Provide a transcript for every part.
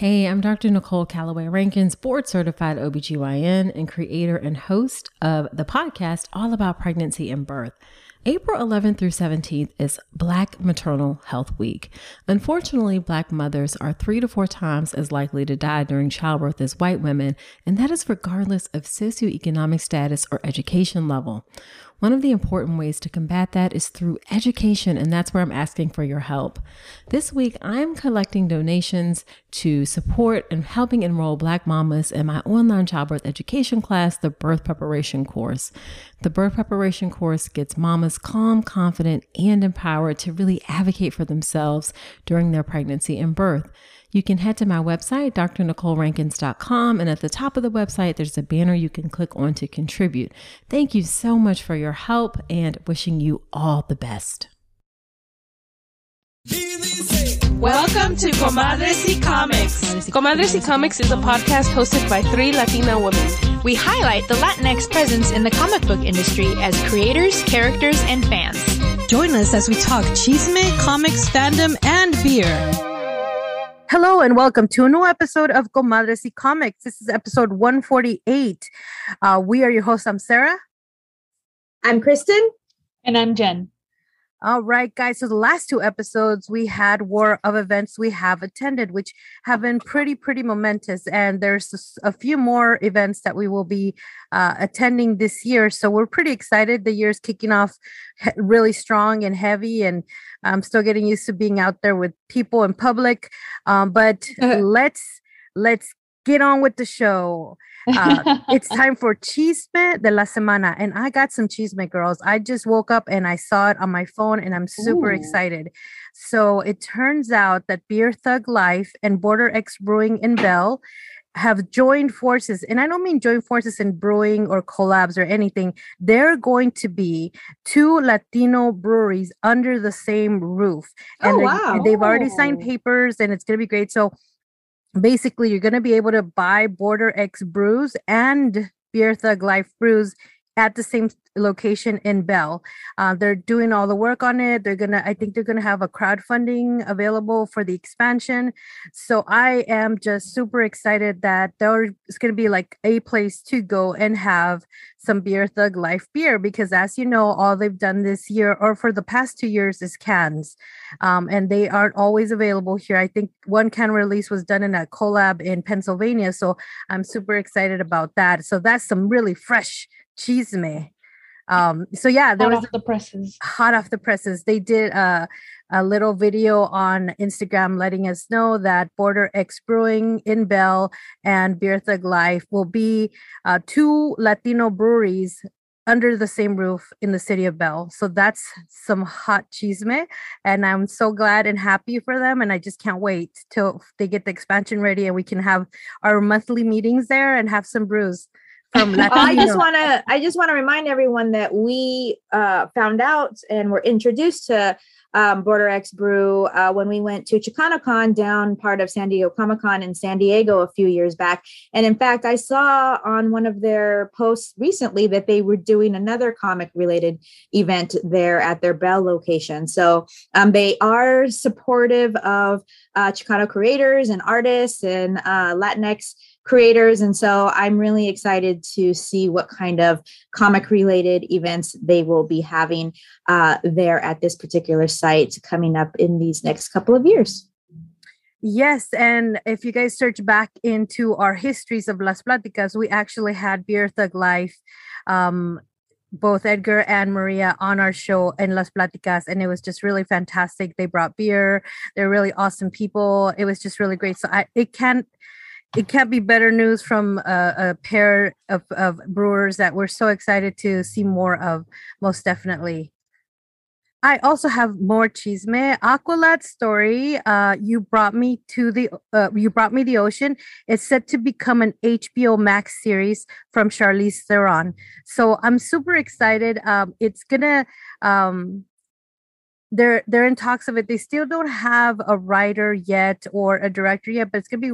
Hey, I'm Dr. Nicole Calloway Rankins, board certified OBGYN and creator and host of the podcast all about pregnancy and birth. April 11th through 17th is Black Maternal Health Week. Unfortunately, Black mothers are three to four times as likely to die during childbirth as white women, and that is regardless of socioeconomic status or education level. One of the important ways to combat that is through education, and that's where I'm asking for your help. This week, I'm collecting donations to support and helping enroll Black mamas in my online childbirth education class, the Birth Preparation Course. The Birth Preparation Course gets mamas calm, confident, and empowered to really advocate for themselves during their pregnancy and birth. You can head to my website, drnicolerankins.com, and at the top of the website, there's a banner you can click on to contribute. Thank you so much for your help and wishing you all the best. Welcome to Comadres y Comics. Comadres y Comics is a podcast hosted by three Latina women. We highlight the Latinx presence in the comic book industry as creators, characters, and fans. Join us as we talk chisme, comics, fandom, and beer. Hello and welcome to a new episode of Comadres y Comics. This is episode 148. Uh, we are your hosts. I'm Sarah. I'm Kristen. And I'm Jen. All right, guys. So the last two episodes we had were of events we have attended, which have been pretty, pretty momentous. And there's a few more events that we will be uh, attending this year. So we're pretty excited. The year's kicking off really strong and heavy, and I'm still getting used to being out there with people in public. Um, but let's let's get on with the show. Uh, it's time for Chisme de la Semana. And I got some Chisme, girls. I just woke up and I saw it on my phone and I'm super Ooh. excited. So it turns out that Beer Thug Life and Border X Brewing in Bell have joined forces and i don't mean join forces in brewing or collabs or anything they're going to be two latino breweries under the same roof and oh, wow. they've already signed papers and it's going to be great so basically you're going to be able to buy Border X brews and Beer Thug Life brews at the same location in Bell. Uh, they're doing all the work on it. They're gonna, I think they're gonna have a crowdfunding available for the expansion. So I am just super excited that there's gonna be like a place to go and have some Beer Thug Life beer because, as you know, all they've done this year or for the past two years is cans, um, and they aren't always available here. I think one can release was done in a collab in Pennsylvania, so I'm super excited about that. So that's some really fresh chisme um, so yeah, there hot was off the presses. Hot off the presses. They did a, a little video on Instagram letting us know that Border X Brewing in Bell and Beer Thug Life will be uh, two Latino breweries under the same roof in the city of Bell. So that's some hot chisme. And I'm so glad and happy for them. And I just can't wait till they get the expansion ready and we can have our monthly meetings there and have some brews from Latino. I just want to I just want to remind everyone that we uh, found out and were introduced to um, Border X Brew uh, when we went to ChicanoCon down part of San Diego Comic Con in San Diego a few years back. And in fact, I saw on one of their posts recently that they were doing another comic related event there at their Bell location. So um, they are supportive of uh, Chicano creators and artists and uh, Latinx creators. And so I'm really excited to see what kind of comic related events they will be having uh, there at this particular site coming up in these next couple of years. Yes, and if you guys search back into our histories of Las Platicas, we actually had Beer Thug Life, um, both Edgar and Maria on our show in Las Platicas, and it was just really fantastic. They brought beer; they're really awesome people. It was just really great. So I, it can't it can't be better news from a, a pair of, of, brewers that we're so excited to see more of, most definitely. I also have more chisme. Aqualad story. Uh, you brought me to the. Uh, you brought me the ocean. It's set to become an HBO Max series from Charlize Theron. So I'm super excited. Um, it's gonna. Um, they're they're in talks of it. They still don't have a writer yet or a director yet, but it's gonna be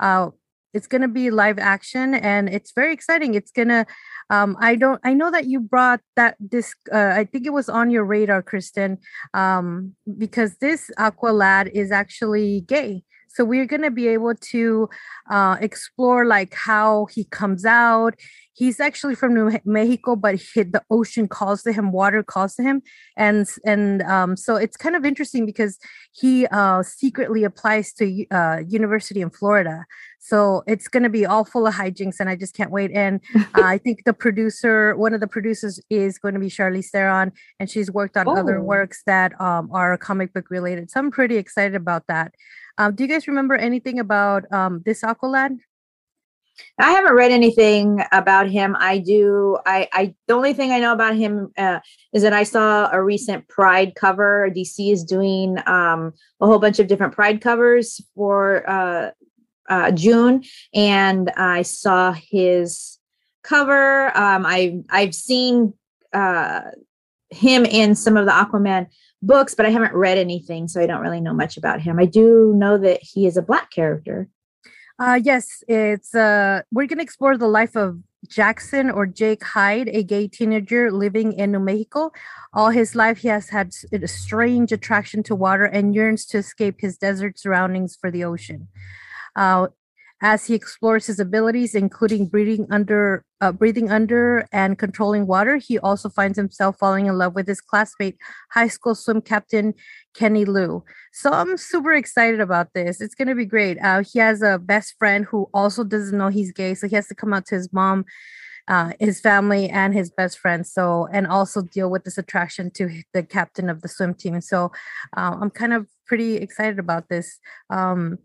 uh it's gonna be live action and it's very exciting. It's gonna um I don't I know that you brought that this uh, I think it was on your radar, Kristen, um, because this Aqua Lad is actually gay. So we're going to be able to uh, explore like how he comes out. He's actually from New Mexico, but he, the ocean calls to him, water calls to him, and and um, so it's kind of interesting because he uh, secretly applies to uh, university in Florida. So it's going to be all full of hijinks, and I just can't wait. And uh, I think the producer, one of the producers, is going to be Charlize Theron, and she's worked on oh. other works that um, are comic book related. So I'm pretty excited about that. Um, do you guys remember anything about um, this Aqualad? I haven't read anything about him. I do. I, I the only thing I know about him uh, is that I saw a recent Pride cover. DC is doing um, a whole bunch of different Pride covers for uh, uh, June, and I saw his cover. Um, I I've seen uh, him in some of the Aquaman books, but I haven't read anything, so I don't really know much about him. I do know that he is a black character. Uh, yes, it's uh, we're gonna explore the life of Jackson or Jake Hyde, a gay teenager living in New Mexico. All his life, he has had a strange attraction to water and yearns to escape his desert surroundings for the ocean. Uh, as he explores his abilities, including breathing under, uh, breathing under, and controlling water. He also finds himself falling in love with his classmate, high school swim captain Kenny Liu. So I'm super excited about this. It's gonna be great. Uh, he has a best friend who also doesn't know he's gay, so he has to come out to his mom. Uh, his family and his best friend so and also deal with this attraction to the captain of the swim team so uh, i'm kind of pretty excited about this um,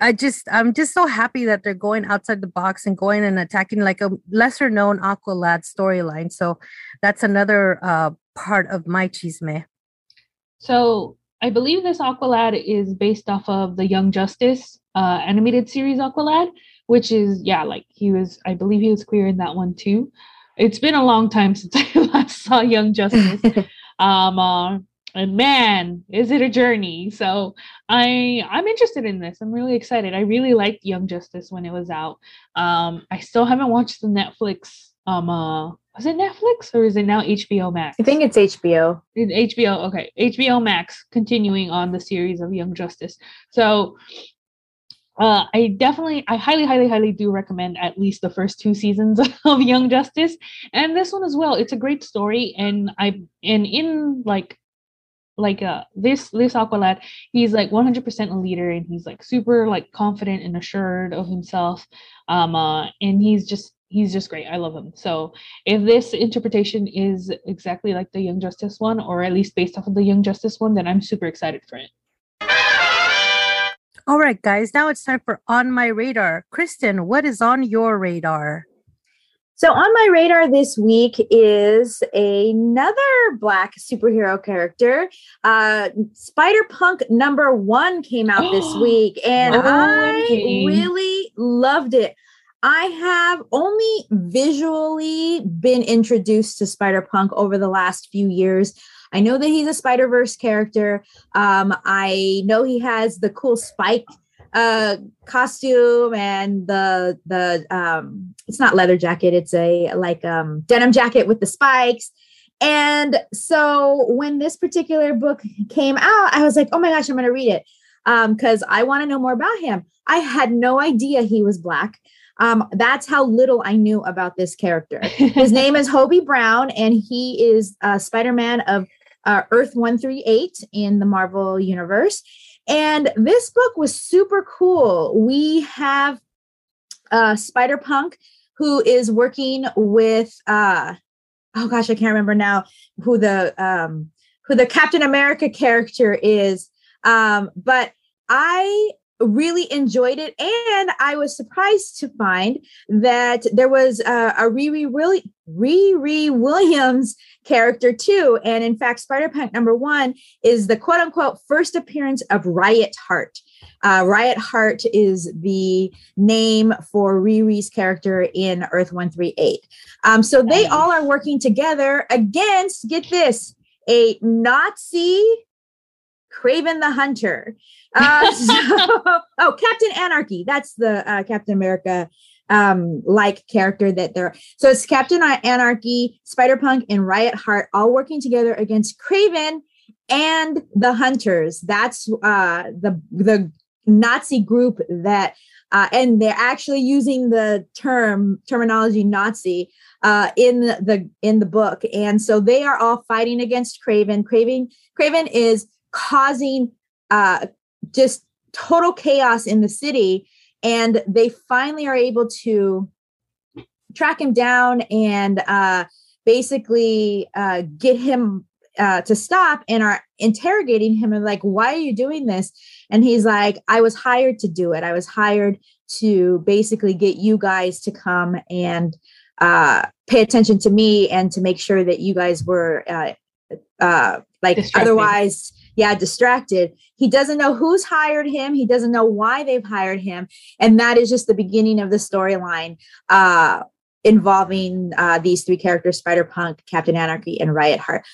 I just I'm just so happy that they're going outside the box and going and attacking like a lesser known Aqualad storyline. So that's another uh, part of my chisme. So I believe this Aqualad is based off of the Young Justice uh, animated series Aqualad, which is yeah, like he was I believe he was queer in that one too. It's been a long time since I last saw Young Justice. um, uh, and man is it a journey. So i i'm interested in this. I'm really excited. I really liked young justice when it was out. Um i still haven't watched the netflix um uh was it netflix or is it now hbo max? I think it's hbo it's hbo okay. Hbo max continuing on the series of young justice. So uh, I definitely, I highly, highly, highly do recommend at least the first two seasons of Young Justice, and this one as well. It's a great story, and I, and in like like uh this this aqualad he's like 100% a leader and he's like super like confident and assured of himself um uh and he's just he's just great. I love him. So if this interpretation is exactly like the young justice one or at least based off of the young justice one then i'm super excited for it. All right guys now it's time for on my radar. Kristen what is on your radar so on my radar this week is another black superhero character. Uh, Spider Punk number one came out this week, and oh, I really loved it. I have only visually been introduced to Spider Punk over the last few years. I know that he's a Spider Verse character. Um, I know he has the cool spike uh costume and the the um it's not leather jacket it's a like um denim jacket with the spikes. And so when this particular book came out i was like oh my gosh i'm going to read it. Um because i want to know more about him. I had no idea he was black. Um that's how little i knew about this character. His name is hobie brown and he is uh spider-man of uh, earth 138 in the marvel universe and this book was super cool. We have uh, Spider Punk, who is working with uh, oh gosh, I can't remember now who the um, who the Captain America character is. Um, but I really enjoyed it. And i was surprised to find that there was uh, a riri really riri williams character too. And in fact spider-punk number one is the quote unquote first appearance of riot heart. Uh, riot heart is the name for riri's character in earth 138 um, so they all are working together against get this a nazi Kraven the Hunter. Uh, so, oh, Captain Anarchy. That's the uh, Captain America um like character that they're so it's Captain Anarchy, Spider Punk, and Riot Heart all working together against Kraven and the Hunters. That's uh the the Nazi group that, uh, and they're actually using the term terminology Nazi uh, in the in the book, and so they are all fighting against Craven. Kraven Kraven is causing uh, just total chaos in the city, and they finally are able to track him down and uh, basically uh, get him uh, to stop and are interrogating him and like, why are you doing this? And he's like, I was hired to do it. I was hired to basically get you guys to come and uh, pay attention to me and to make sure that you guys were uh, uh, like otherwise, yeah, distracted. He doesn't know who's hired him. He doesn't know why they've hired him, and that is just the beginning of the storyline. Uh, involving uh, these three characters Spider Punk, Captain Anarchy, and Riot Heart.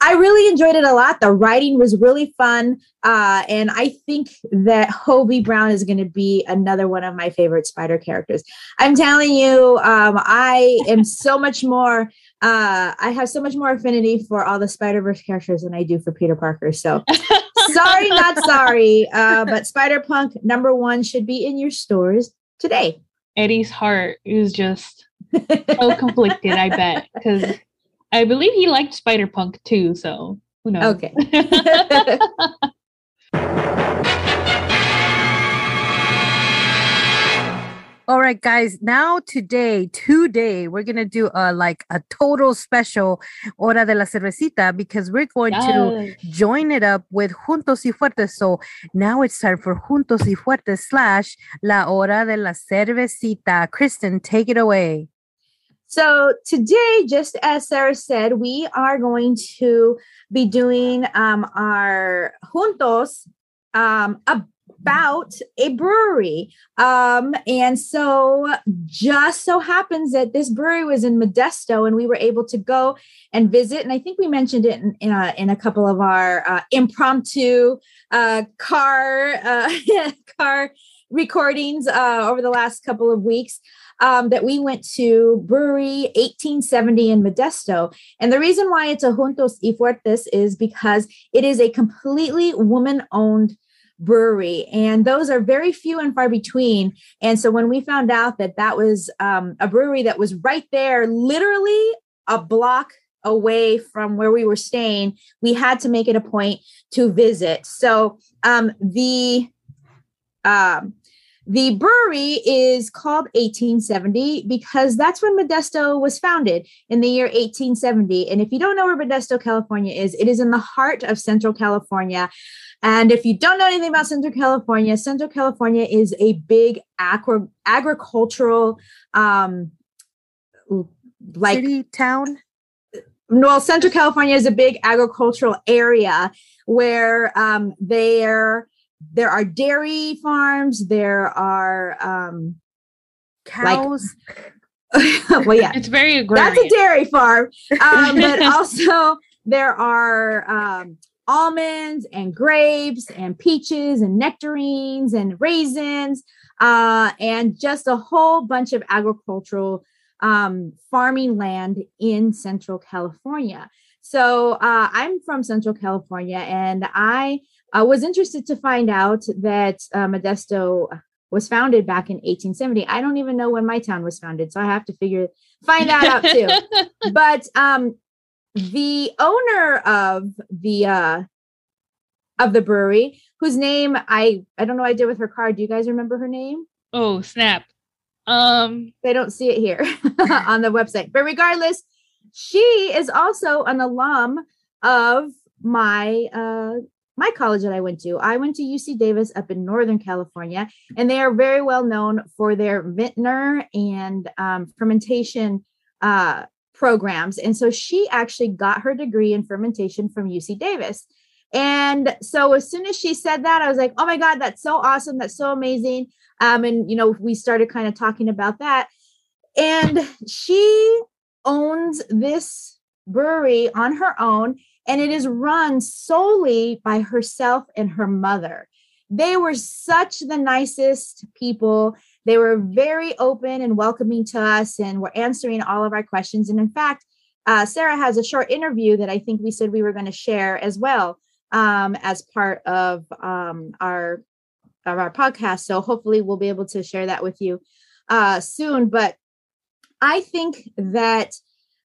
I really enjoyed it a lot. The writing was really fun. Uh, and I think that Hobie Brown is going to be another one of my favorite spider characters. I'm telling you, um, I am so much more, uh, I have so much more affinity for all the Spider Verse characters than I do for Peter Parker. So sorry, not sorry. Uh, but Spider Punk number one should be in your stores today. Eddie's heart is just so conflicted, I bet, because I believe he liked Spider Punk too. So who knows? Okay. All right, guys. Now today, today, we're gonna do a like a total special Hora de la Cervecita because we're going yes. to join it up with Juntos y Fuertes. So now it's time for Juntos y Fuertes slash La Hora de la Cervecita. Kristen, take it away. So today, just as Sarah said, we are going to be doing um, our juntos um, about a brewery. Um, and so just so happens that this brewery was in Modesto and we were able to go and visit. And I think we mentioned it in, in, a, in a couple of our uh, impromptu uh, car, uh, car recordings uh, over the last couple of weeks um, that we went to Brewery 1870 in Modesto. And the reason why it's a Juntos y Fuertes is because it is a completely woman owned brewery and those are very few and far between. And so when we found out that that was um, a brewery that was right there literally a block away from where we were staying we had to make it a point to visit. So um, the um, the brewery is called 1870 because that's when Modesto was founded in the year 1870. And if you don't know where Modesto, California is, it is in the heart of Central California. And if you don't know anything about Central California, Central California is a big agri- agricultural, um, like city town. Well, Central California is a big agricultural area where um, there there are dairy farms, there are um, cows. Like, well, yeah, it's very agrarian. That's a dairy farm, um, but also there are um, almonds and grapes and peaches and nectarines and raisins uh, and just a whole bunch of agricultural um, farming land in Central California. So uh, I'm from Central California, and I I was interested to find out that uh, Modesto was founded back in 1870. I don't even know when my town was founded, so I have to figure find that out too. but um, the owner of the uh, of the brewery, whose name I I don't know I did with her card. Do you guys remember her name? Oh snap! Um, they don't see it here on the website, but regardless, she is also an alum of my uh my college that I went to. I went to UC Davis up in Northern California, and they are very well known for their vintner and um, fermentation uh, programs. And so she actually got her degree in fermentation from UC Davis. And so as soon as she said that, I was like, oh my God, that's so awesome. That's so amazing. Um, and, you know, we started kind of talking about that. And she owns this brewery on her own and it is run solely by herself and her mother. They were such the nicest people. They were very open and welcoming to us and were answering all of our questions. And in fact, uh, Sarah has a short interview that I think we said we were going to share as well um, as part of um, our of our podcast. So hopefully we'll be able to share that with you uh, soon. But I think that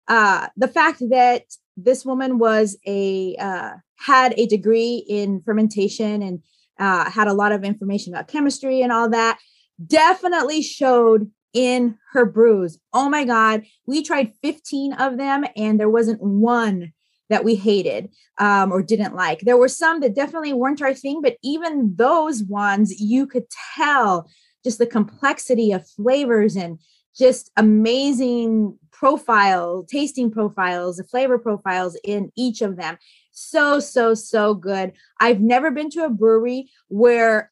uh, the fact that this woman was a uh, had a degree in fermentation and uh, had a lot of information about chemistry and all that definitely showed in her brews. Oh my God, we tried 15 of them and there wasn't one that we hated um, or didn't like. There were some that definitely weren't our thing, but even those ones, you could tell just the complexity of flavors and just amazing profile, tasting profiles, the flavor profiles in each of them. So, so, so good. I've never been to a brewery where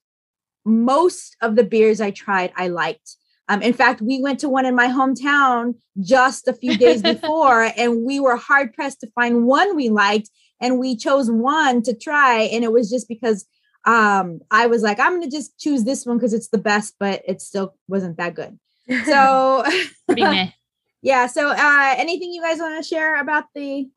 most of the beers I tried, I liked. Um, in fact, we went to one in my hometown just a few days before, and we were hard pressed to find one we liked, and we chose one to try, and it was just because um, I was like, I'm gonna just choose this one because it's the best, but it still wasn't that good. So, yeah. So, uh, anything you guys want to share about the?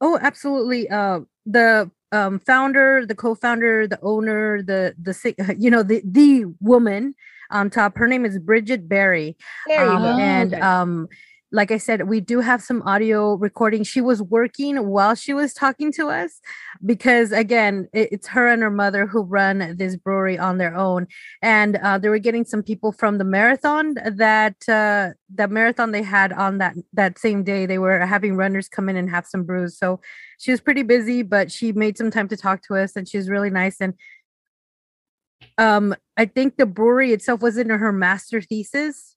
Oh, absolutely. Uh, the um, founder, the co-founder, the owner, the the you know the the woman on top. Her name is Bridget Berry. Um, and um, like I said, we do have some audio recording. She was working while she was talking to us because, again, it, it's her and her mother who run this brewery on their own, and uh, they were getting some people from the marathon that uh, that marathon they had on that that same day. They were having runners come in and have some brews. So she was pretty busy, but she made some time to talk to us, and she's really nice. And um i think the brewery itself was in her master thesis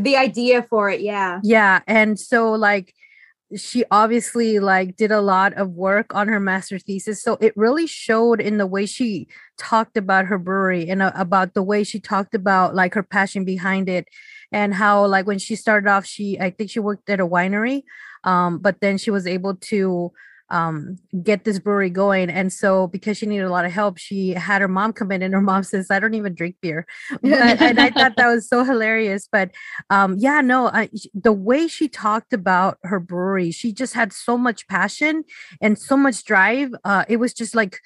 the idea for it yeah. Yeah and so like she obviously like did a lot of work on her master thesis so it really showed in the way she talked about her brewery and uh, about the way she talked about like her passion behind it and how like when she started off she i think she worked at a winery um but then she was able to um, get this brewery going. And so, because she needed a lot of help, she had her mom come in, and her mom says, "I don't even drink beer," but, and I thought that was so hilarious. But um, yeah, no, I, the way she talked about her brewery, she just had so much passion and so much drive. Uh, it was just like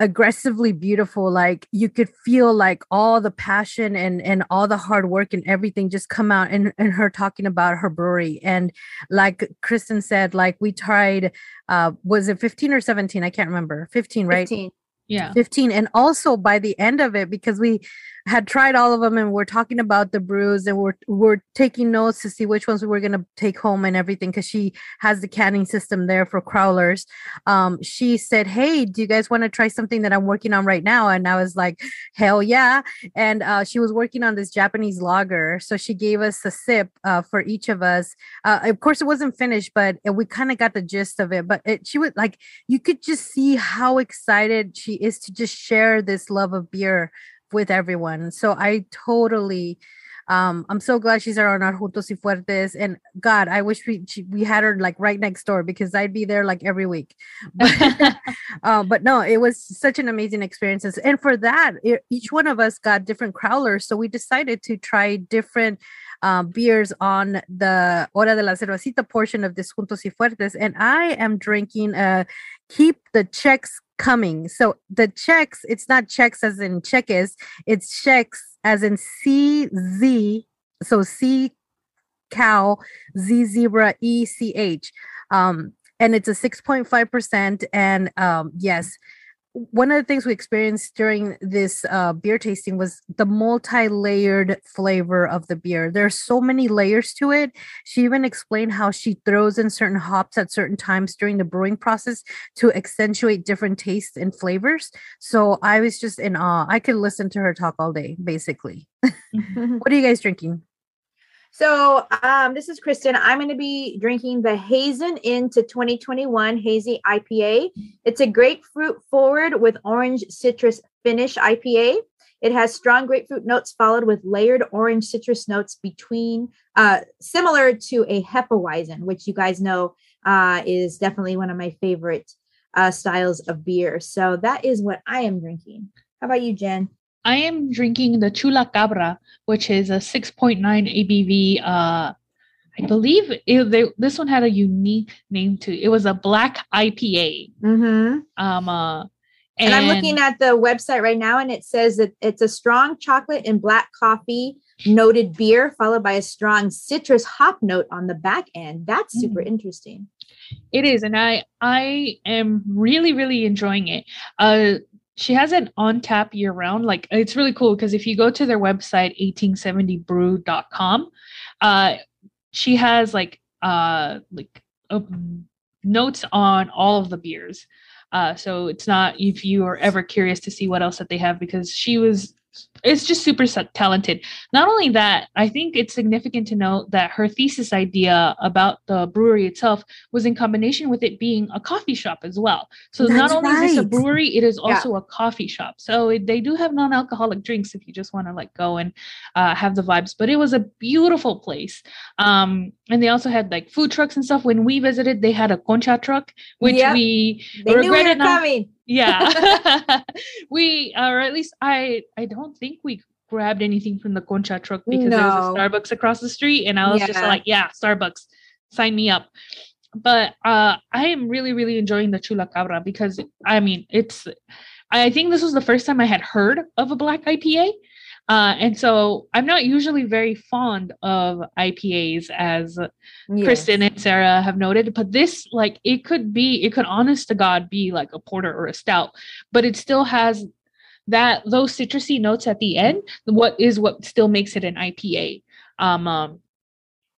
aggressively beautiful like you could feel like all the passion and and all the hard work and everything just come out and and her talking about her brewery. And like kristen said like we tried uh was it 15 or 17 i can't remember. 15 right? 15 yeah. 15 and also by the end of it because we had tried all of them and we're talking about the brews and we're we're taking notes to see which ones we were going to take home and everything because she has the canning system there for crowlers um she said hey do you guys want to try something that i'm working on right now? And i was like hell yeah. And uh, she was working on this japanese lager so she gave us a sip uh, for each of us. Uh, of course it wasn't finished but we kind of got the gist of it but it, she was like you could just see how excited she is to just share this love of beer with everyone. So I totally um I'm so glad she's on our Juntos y Fuertes and God I wish we she, we had her like right next door because I'd be there like every week but, uh, but no it was such an amazing experience and for that it, each one of us got different crowlers so we decided to try different um, beers on the Hora de la Cervecita portion of this Juntos y Fuertes and I am drinking a keep the Czechs coming. So the Czechs, it's not checks as in checkers, it's Czechs as in C Z. So C cow, Z zebra, E C H. Um, and it's a 6.5%. And um, yes, one of the things we experienced during this uh, beer tasting was the multi-layered flavor of the beer. There's so many layers to it. She even explained how she throws in certain hops at certain times during the brewing process to accentuate different tastes and flavors. So I was just in awe. I could listen to her talk all day, basically. what are you guys drinking? So um, this is Kristen. I'm going to be drinking the Hazen into 2021 Hazy IPA. It's a grapefruit forward with orange citrus finish IPA. It has strong grapefruit notes followed with layered orange citrus notes between, uh, similar to a Hefeweizen, which you guys know uh, is definitely one of my favorite uh, styles of beer. So that is what I am drinking. How about you, Jen? I am drinking the Chula Cabra, which is a 6.9 ABV. Uh, I believe it, they, this one had a unique name to it. was a black IPA. Mm-hmm. Um, uh, And, I'm looking at the website right now, and it says that it's a strong chocolate and black coffee noted beer, followed by a strong citrus hop note on the back end. That's super Mm. interesting. It is, and I I am really really enjoying it. Uh, she has it on tap year round. Like it's really cool because if you go to their website 1870brew.com, uh, she has like uh like um, notes on all of the beers. Uh, so it's not if you are ever curious to see what else that they have because she was it's just super talented. Not only that, I think it's significant to note that her thesis idea about the brewery itself was in combination with it being a coffee shop as well. So not That's only is this a brewery, it is Yeah. also a coffee shop. So it, they do have non-alcoholic drinks if you just want to like go and uh, have the vibes. But it was a beautiful place. Um, and they also had like food trucks and stuff. When we visited, they had a concha truck, which Yep. we They knew we were regretted not coming. yeah we or at least i i don't think we grabbed anything from the concha truck because there was a starbucks across the street and i was just like yeah starbucks sign me up. But uh i am really really enjoying the chula cabra because i mean it's i think this was the first time i had heard of a black ipa uh, and so I'm not usually very fond of IPAs, as Kristen and Sarah have noted, but this, like, it could be, it could honest to God be like a porter or a stout, but it still has that those citrusy notes at the end. What is what still makes it an IPA? Um, um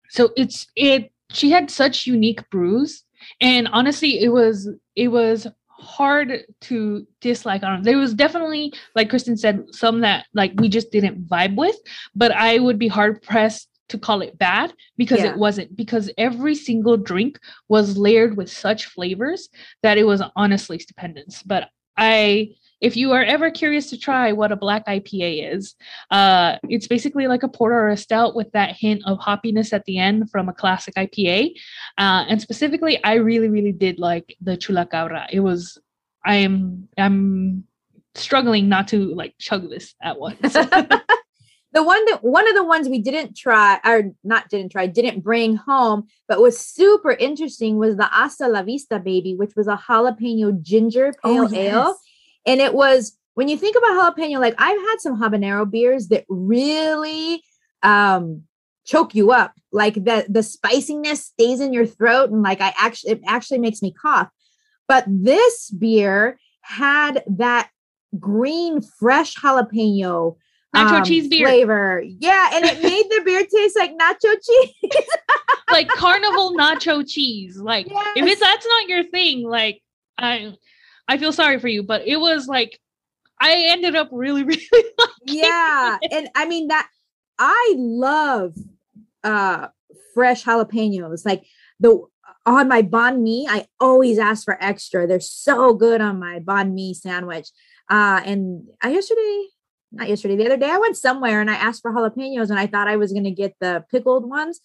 so it's it. She had such unique brews, and honestly, it was it was hard to dislike on. There was definitely, like Kristen said, some that like we just didn't vibe with, but I would be hard pressed to call it bad because Yeah. it wasn't because every single drink was layered with such flavors that it was honestly stupendous but i if you are ever curious to try what a black ipa is uh it's basically like a porter or a stout with that hint of hoppiness at the end from a classic ipa uh and specifically i really really did like the chula cabra it was i am i'm struggling not to like chug this at once. The one that one of the ones we didn't try or not didn't try didn't bring home but was super interesting was the hasta la vista baby which was a jalapeno ginger pale Oh, ale and it was when you think about jalapeno like i've had some habanero beers that really um choke you up like the the spiciness stays in your throat and like i actually it actually makes me cough but this beer had that green fresh jalapeno Nacho um, cheese beer. flavor. Yeah, and it made the beer taste like nacho cheese. like carnival nacho cheese. Like if it's that's not your thing, like I I feel sorry for you, but it was like I ended up really, really yeah, it. and I mean that I love uh fresh jalapenos. Like the on my banh mi, I always ask for extra. They're so good on my banh mi sandwich. Uh, and I yesterday, not yesterday, the other day, I went somewhere and I asked for jalapenos and I thought I was going to get the pickled ones.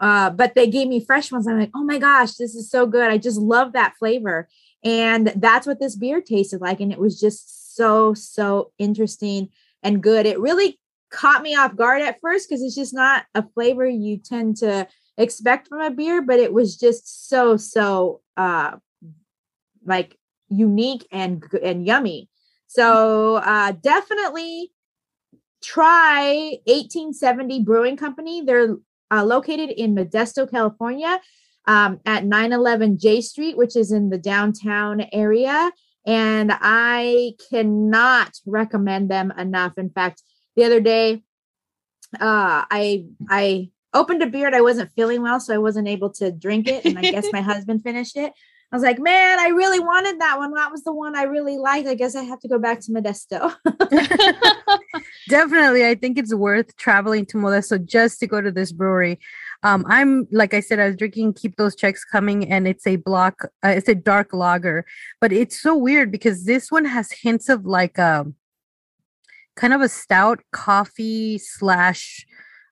Uh, but they gave me fresh ones. I'm like, oh my gosh, this is so good. I just love that flavor. And that's what this beer tasted like. And it was just so, so interesting and good. It really caught me off guard at first because it's just not a flavor you tend to expect from a beer, but it was just so, so uh like unique and and yummy. So uh definitely try 1870 Brewing Company. They're uh, located in Modesto, California, um, at 911 J Street, which is in the downtown area. And I cannot recommend them enough. In fact, the other day, uh, I I opened a beer I wasn't feeling well, so I wasn't able to drink it. And I guess my husband finished it. I was like, man, I really wanted that one. That was the one I really liked. I guess I have to go back to Modesto. Definitely, I think it's worth traveling to Modesto just to go to this brewery. Um, I'm like I said, I was drinking Keep Those Czechs Coming, and it's a block, uh, it's a dark lager, but it's so weird because this one has hints of like a kind of a stout coffee slash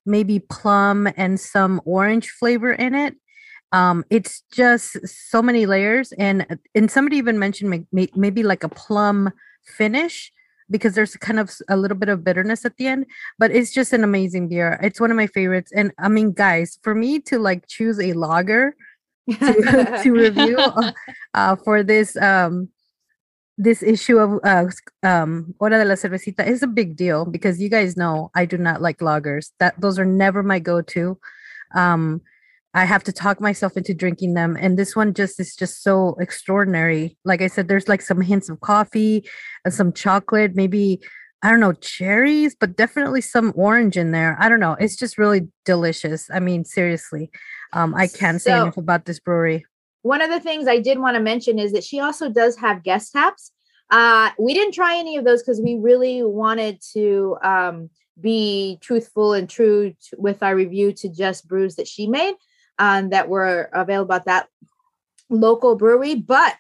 maybe plum and some orange flavor in it. Um, it's just so many layers, and and somebody even mentioned may- may- maybe like a plum finish because there's kind of a little bit of bitterness at the end but it's just an amazing beer it's one of my favorites and i mean guys for me to like choose a lager to, to review uh, uh, for this um this issue of uh, um, Hora de la Cervecita is a big deal because you guys know I do not like lagers. That those are never my go-to. Um, I have to talk myself into drinking them, and this one just is just so extraordinary. Like I said, there's like some hints of coffee, and some chocolate, maybe I don't know cherries, but definitely some orange in there. I don't know. It's just really delicious. I mean, seriously, um, I can't say enough about this brewery. one of the things I did want to mention is that she also does have guest taps. Uh, we didn't try any of those because we really wanted to um, be truthful and true to, with our review to just brews that she made um, that were available at that local brewery. But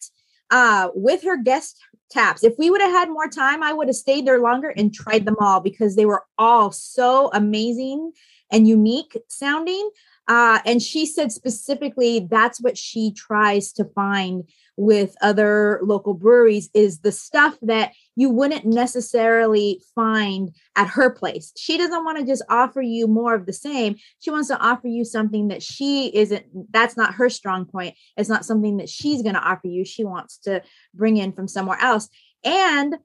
uh, with her guest taps, if we would have had more time, I would have stayed there longer and tried them all because they were all so amazing and unique sounding. Uh, and she said specifically that's what she tries to find with other local breweries is the stuff that you wouldn't necessarily find at her place. She doesn't want to just offer you more of the same. She wants to offer you something that she isn't, that's not her strong point. It's not something that she's going to offer you. She wants to bring in from somewhere else. And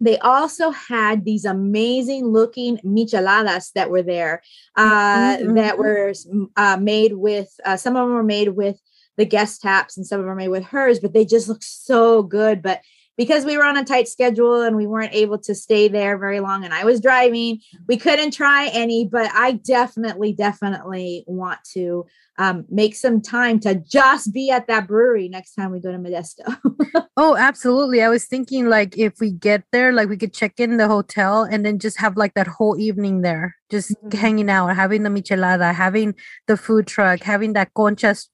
they also had these amazing looking micheladas that were there uh, Mhm, that were uh, made with uh, some of them were made with the guest taps and some of them were made with hers but they just look so good but because we were on a tight schedule and we weren't able to stay there very long and i was driving we couldn't try any but i definitely definitely want to um, make some time to just be at that brewery next time we go to modesto Oh, absolutely. I was thinking like if we get there, like we could check in the hotel and then just have like that whole evening there, just Mhm. hanging out, having the michelada, having the food truck, having that concha s-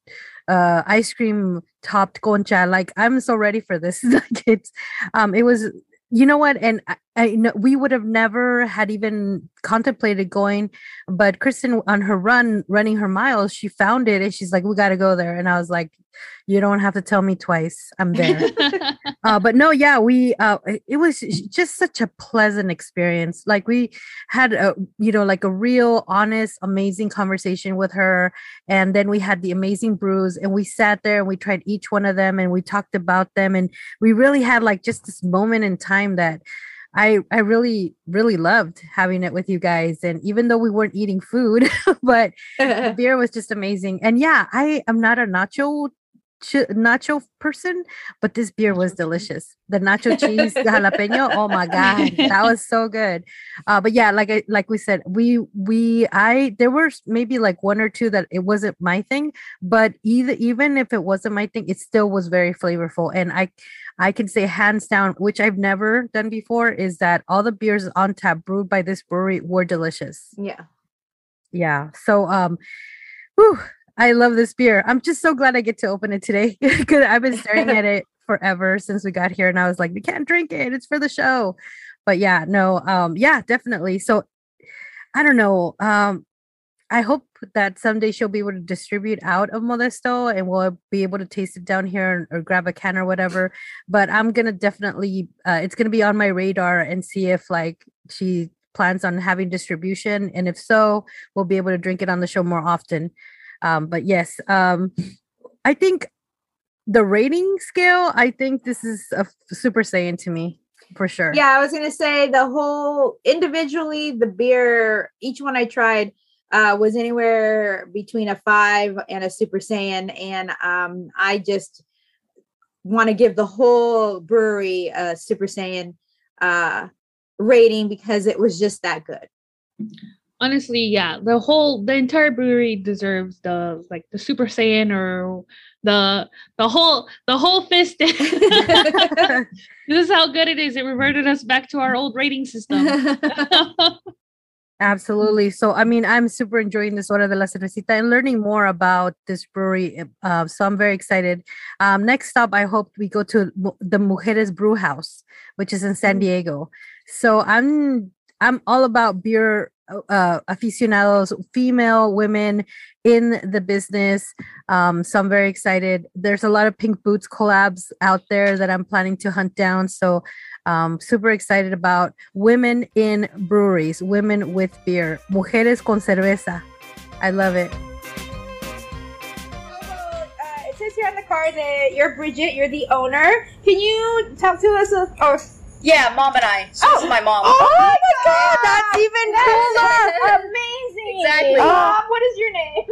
uh ice cream topped concha. Like I'm so ready for this. like it's um it was you know what and I, know we would have never had even contemplated going but kristen on her run running her miles she found it and she's like we got to go there and i was like you don't have to tell me twice i'm there uh, but no, yeah, we uh, it it was just such a pleasant experience. Like we had a you know like a real honest, amazing conversation with her, and then we had the amazing brews, and we sat there and we tried each one of them, and we talked about them, and we really had like just this moment in time that. I, I really really loved having it with you guys and even though we weren't eating food but the beer was just amazing. And yeah i am not a nacho ch- nacho person but this beer was delicious. The nacho cheese the jalapeno oh my god that was so good. Uh but yeah like I, like we said we we i there were maybe like one or two that it wasn't my thing but either even if it wasn't my thing it still was very flavorful and i i can say hands down which i've never done before is that all the beers on tap brewed by this brewery were delicious. Yeah. Yeah so um whew, i love this beer. I'm just so glad i get to open it today because i've been staring at it forever since we got here and i was like we can't drink it it's for the show. But yeah no um yeah definitely. So i don't know um i hope that someday she'll be able to distribute out of modesto and we'll be able to taste it down here or grab a can or whatever. But i'm gonna definitely uh, it's gonna be on my radar and see if like she plans on having distribution. And if so we'll be able to drink it on the show more often. Um but yes um i think the rating scale i think this is a super saiyan to me for sure. Yeah, I was gonna say the whole individually, the beer, each one I tried uh, was anywhere between a five and a Super Saiyan, and um, I just want to give the whole brewery a Super Saiyan uh, rating because it was just that good. honestly yeah the whole the entire brewery deserves the like the super saiyan or the the whole the whole fist. This is how good it is. It reverted us back to our old rating system Absolutely. So, I mean, I'm super enjoying this Hora de la Cervecita and learning more about this brewery. Uh, so, I'm very excited. Um, next stop, I hope we go to the Mujeres Brew House, which is in San Diego. So, I'm I'm all about beer uh, aficionados, female women in the business. Um, so, I'm very excited. There's a lot of Pink Boots collabs out there that I'm planning to hunt down. So, um, super excited about women in breweries, women with beer, mujeres con cerveza. I love it. Uh, it says here on the card that you're Bridget, you're the owner. Can you talk to us? Yeah, mom and I. So this is my mom. Oh my god, that's even cooler! Amazing. Exactly. Mom, what is your name?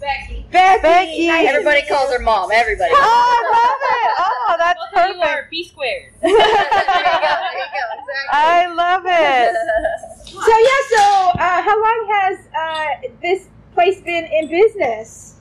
Becky. Becky. Becky. Everybody calls her mom. Everybody. Oh, I love it. Oh, that's Both of you perfect. are B squared. there you go. There you go. Exactly. I love it. So yeah, so uh, how long has uh, this place been in business?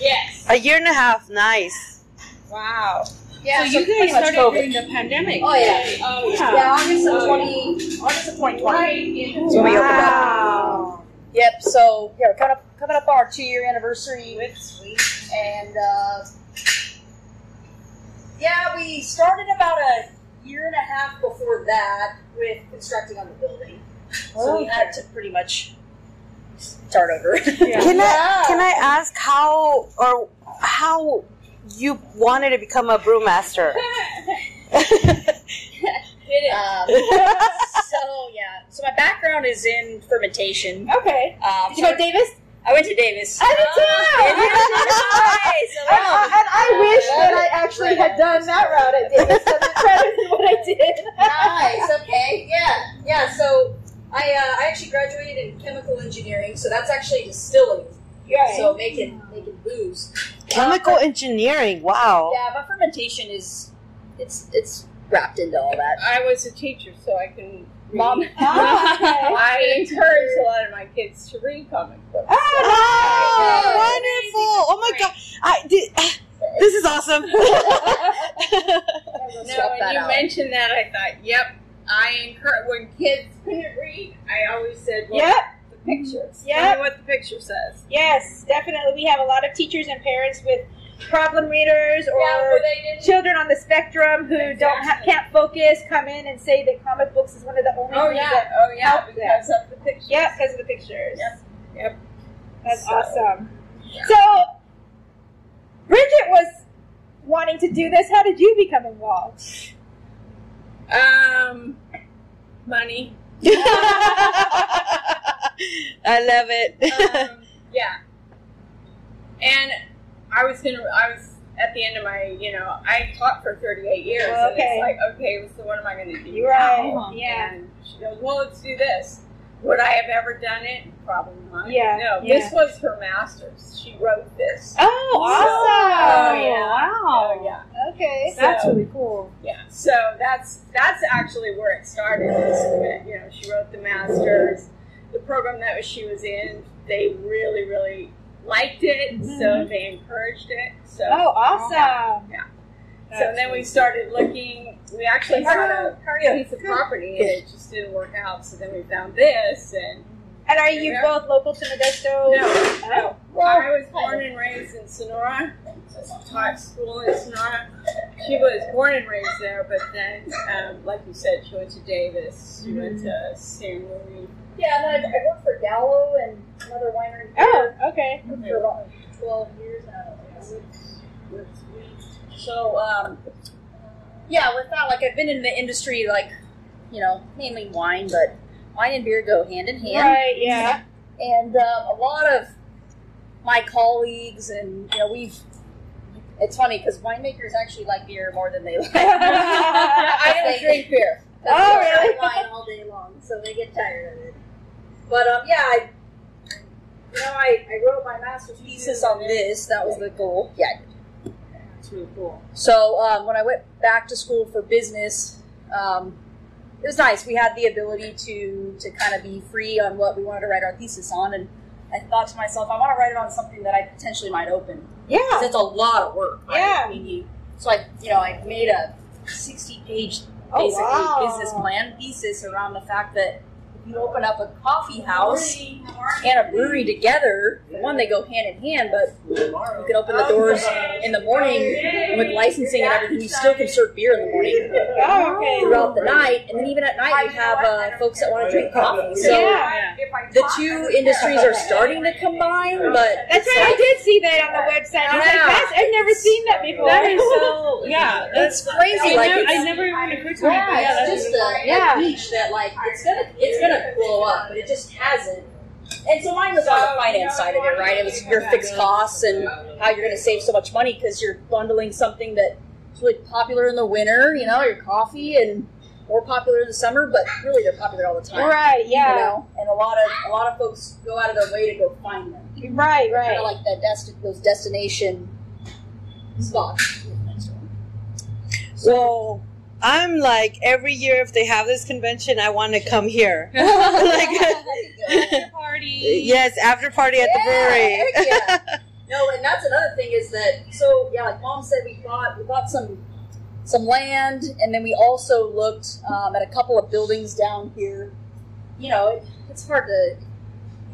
Yes. A year and a half. Nice. Wow. Yeah, so you guys started COVID. during the pandemic. Oh yeah. Oh Yeah, August of twenty. August of twenty twenty. So we opened up. Wow. Yep. So yeah, coming up coming up our two year anniversary. Sweet. And uh, yeah, we started about a year and a half before that with constructing on the building. So we had to pretty much start over. yeah. Can I can I ask how or how you wanted to become a brewmaster? Um, so yeah, so my background is in fermentation. Okay. Um, Did you go to Davis? I went to Davis. I did too. Did nice. And, I- and I wish that. I actually had done that route at Davis. That's better than what I did. nice. Okay. Yeah. Yeah. So I uh, I actually graduated in chemical engineering. So that's actually distilling. Right. So making making booze. Chemical engineering. Wow. Yeah, but fermentation is it's it's wrapped into all that. I was a teacher, so I can. Read. Mom. Oh, okay. I encourage a lot of my kids to read comic books. Ah, oh, wonderful! Oh my god, I did. This is awesome. No, when that you out. mentioned that, I thought, yep. I encourage when kids couldn't read. I always said, well, Yep. The pictures. Yeah. What the picture says. Yes, definitely. We have a lot of teachers and parents with problem readers or Yeah, but they didn't. children on the spectrum who don't ha- can't focus come in and say that comic books is one of the only Oh things yeah, that oh yeah, help because of the pictures. yeah because of the pictures. Yep. Yep. That's So, awesome. So Bridget was wanting to do this. How did you become involved? Um, money. I love it. um, yeah. And I was gonna. I was at the end of my. You know, I taught for 38 years, and Okay. it's like, okay, so what am I going to do? You're right, now? yeah. And she goes, well, let's do this. Would I have ever done it? Probably not. Yeah, No, yeah. this was her master's. She wrote this. Oh, So- awesome! Oh, yeah. Oh, yeah. Okay. That's really cool. Yeah, so that's that's actually where it started. Is you know, she wrote the masters, the program that she was in. They really, really liked it, so they encouraged it. So Mm-hmm. Oh, awesome! Yeah. So then we started looking. We actually had a piece of property, and it just didn't work out. So then we found this, and And are you both local to Modesto? no, no. Well, I was born and raised in Sonora. Taught school in Sonora. She was born and raised there, but then, um, like you said, she went to Davis. She went to San Luis. Yeah, and then I, I worked for Gallo and another winery Oh, okay. for about 12 years now. So, um, yeah, with that, like, I've been in the industry, like, you know, mainly wine, but wine and beer go hand in hand. Right. Yeah. And um, a lot of my colleagues, and, you know, we've, it's funny because winemakers actually like beer more than they like. I don't drink beer. 'cause Oh, really? drink wine all day long, so they get tired of it. But um, yeah, I, you know, I, I wrote my master's thesis on this. That was the goal. Yeah. It's really cool. So um, when I went back to school for business, um, it was nice. We had the ability to to kind of be free on what we wanted to write our thesis on, and I thought to myself, I want to write it on something that I potentially might open Yeah. because it's a lot of work. Right? Yeah. I mean, you, so I, you know, I made a sixty-page Oh, basically wow. business plan thesis around the fact that you open up a coffee house and a brewery together, for one, they go hand in hand, but you can open the doors in the morning and with licensing and everything, you still can serve beer in the morning Oh, throughout the night, and then even at night you have uh, folks that want to drink coffee. So the two industries are starting to combine, but That's right. I did see that on the website. I was like, Yeah. that's, I've never seen that before. That is so yeah. it's crazy. I, like never, it's, I never even occurred to me. yeah, yeah, it's that's just a, Yeah. a niche that like it's gonna it's gonna blow up, but it just hasn't. and so mine was on the finance side of it, right? It was your oh, fixed costs and how you're going to save so much money because you're bundling something that is really popular in the winter, you know, your coffee and more popular in the summer, but really they're popular all the time. Right, yeah. You know, and a lot of a lot of folks go out of their way to go find them. Right, right. Kind of like that desti- those destination spots. Well, I'm like every year if they have this convention, I want to come here. like, after party. yes, after party at the brewery. yeah. No, and that's another thing is that so yeah, like mom said, we bought we bought some some land, and then we also looked um, at a couple of buildings down here. You know, it, it's hard to.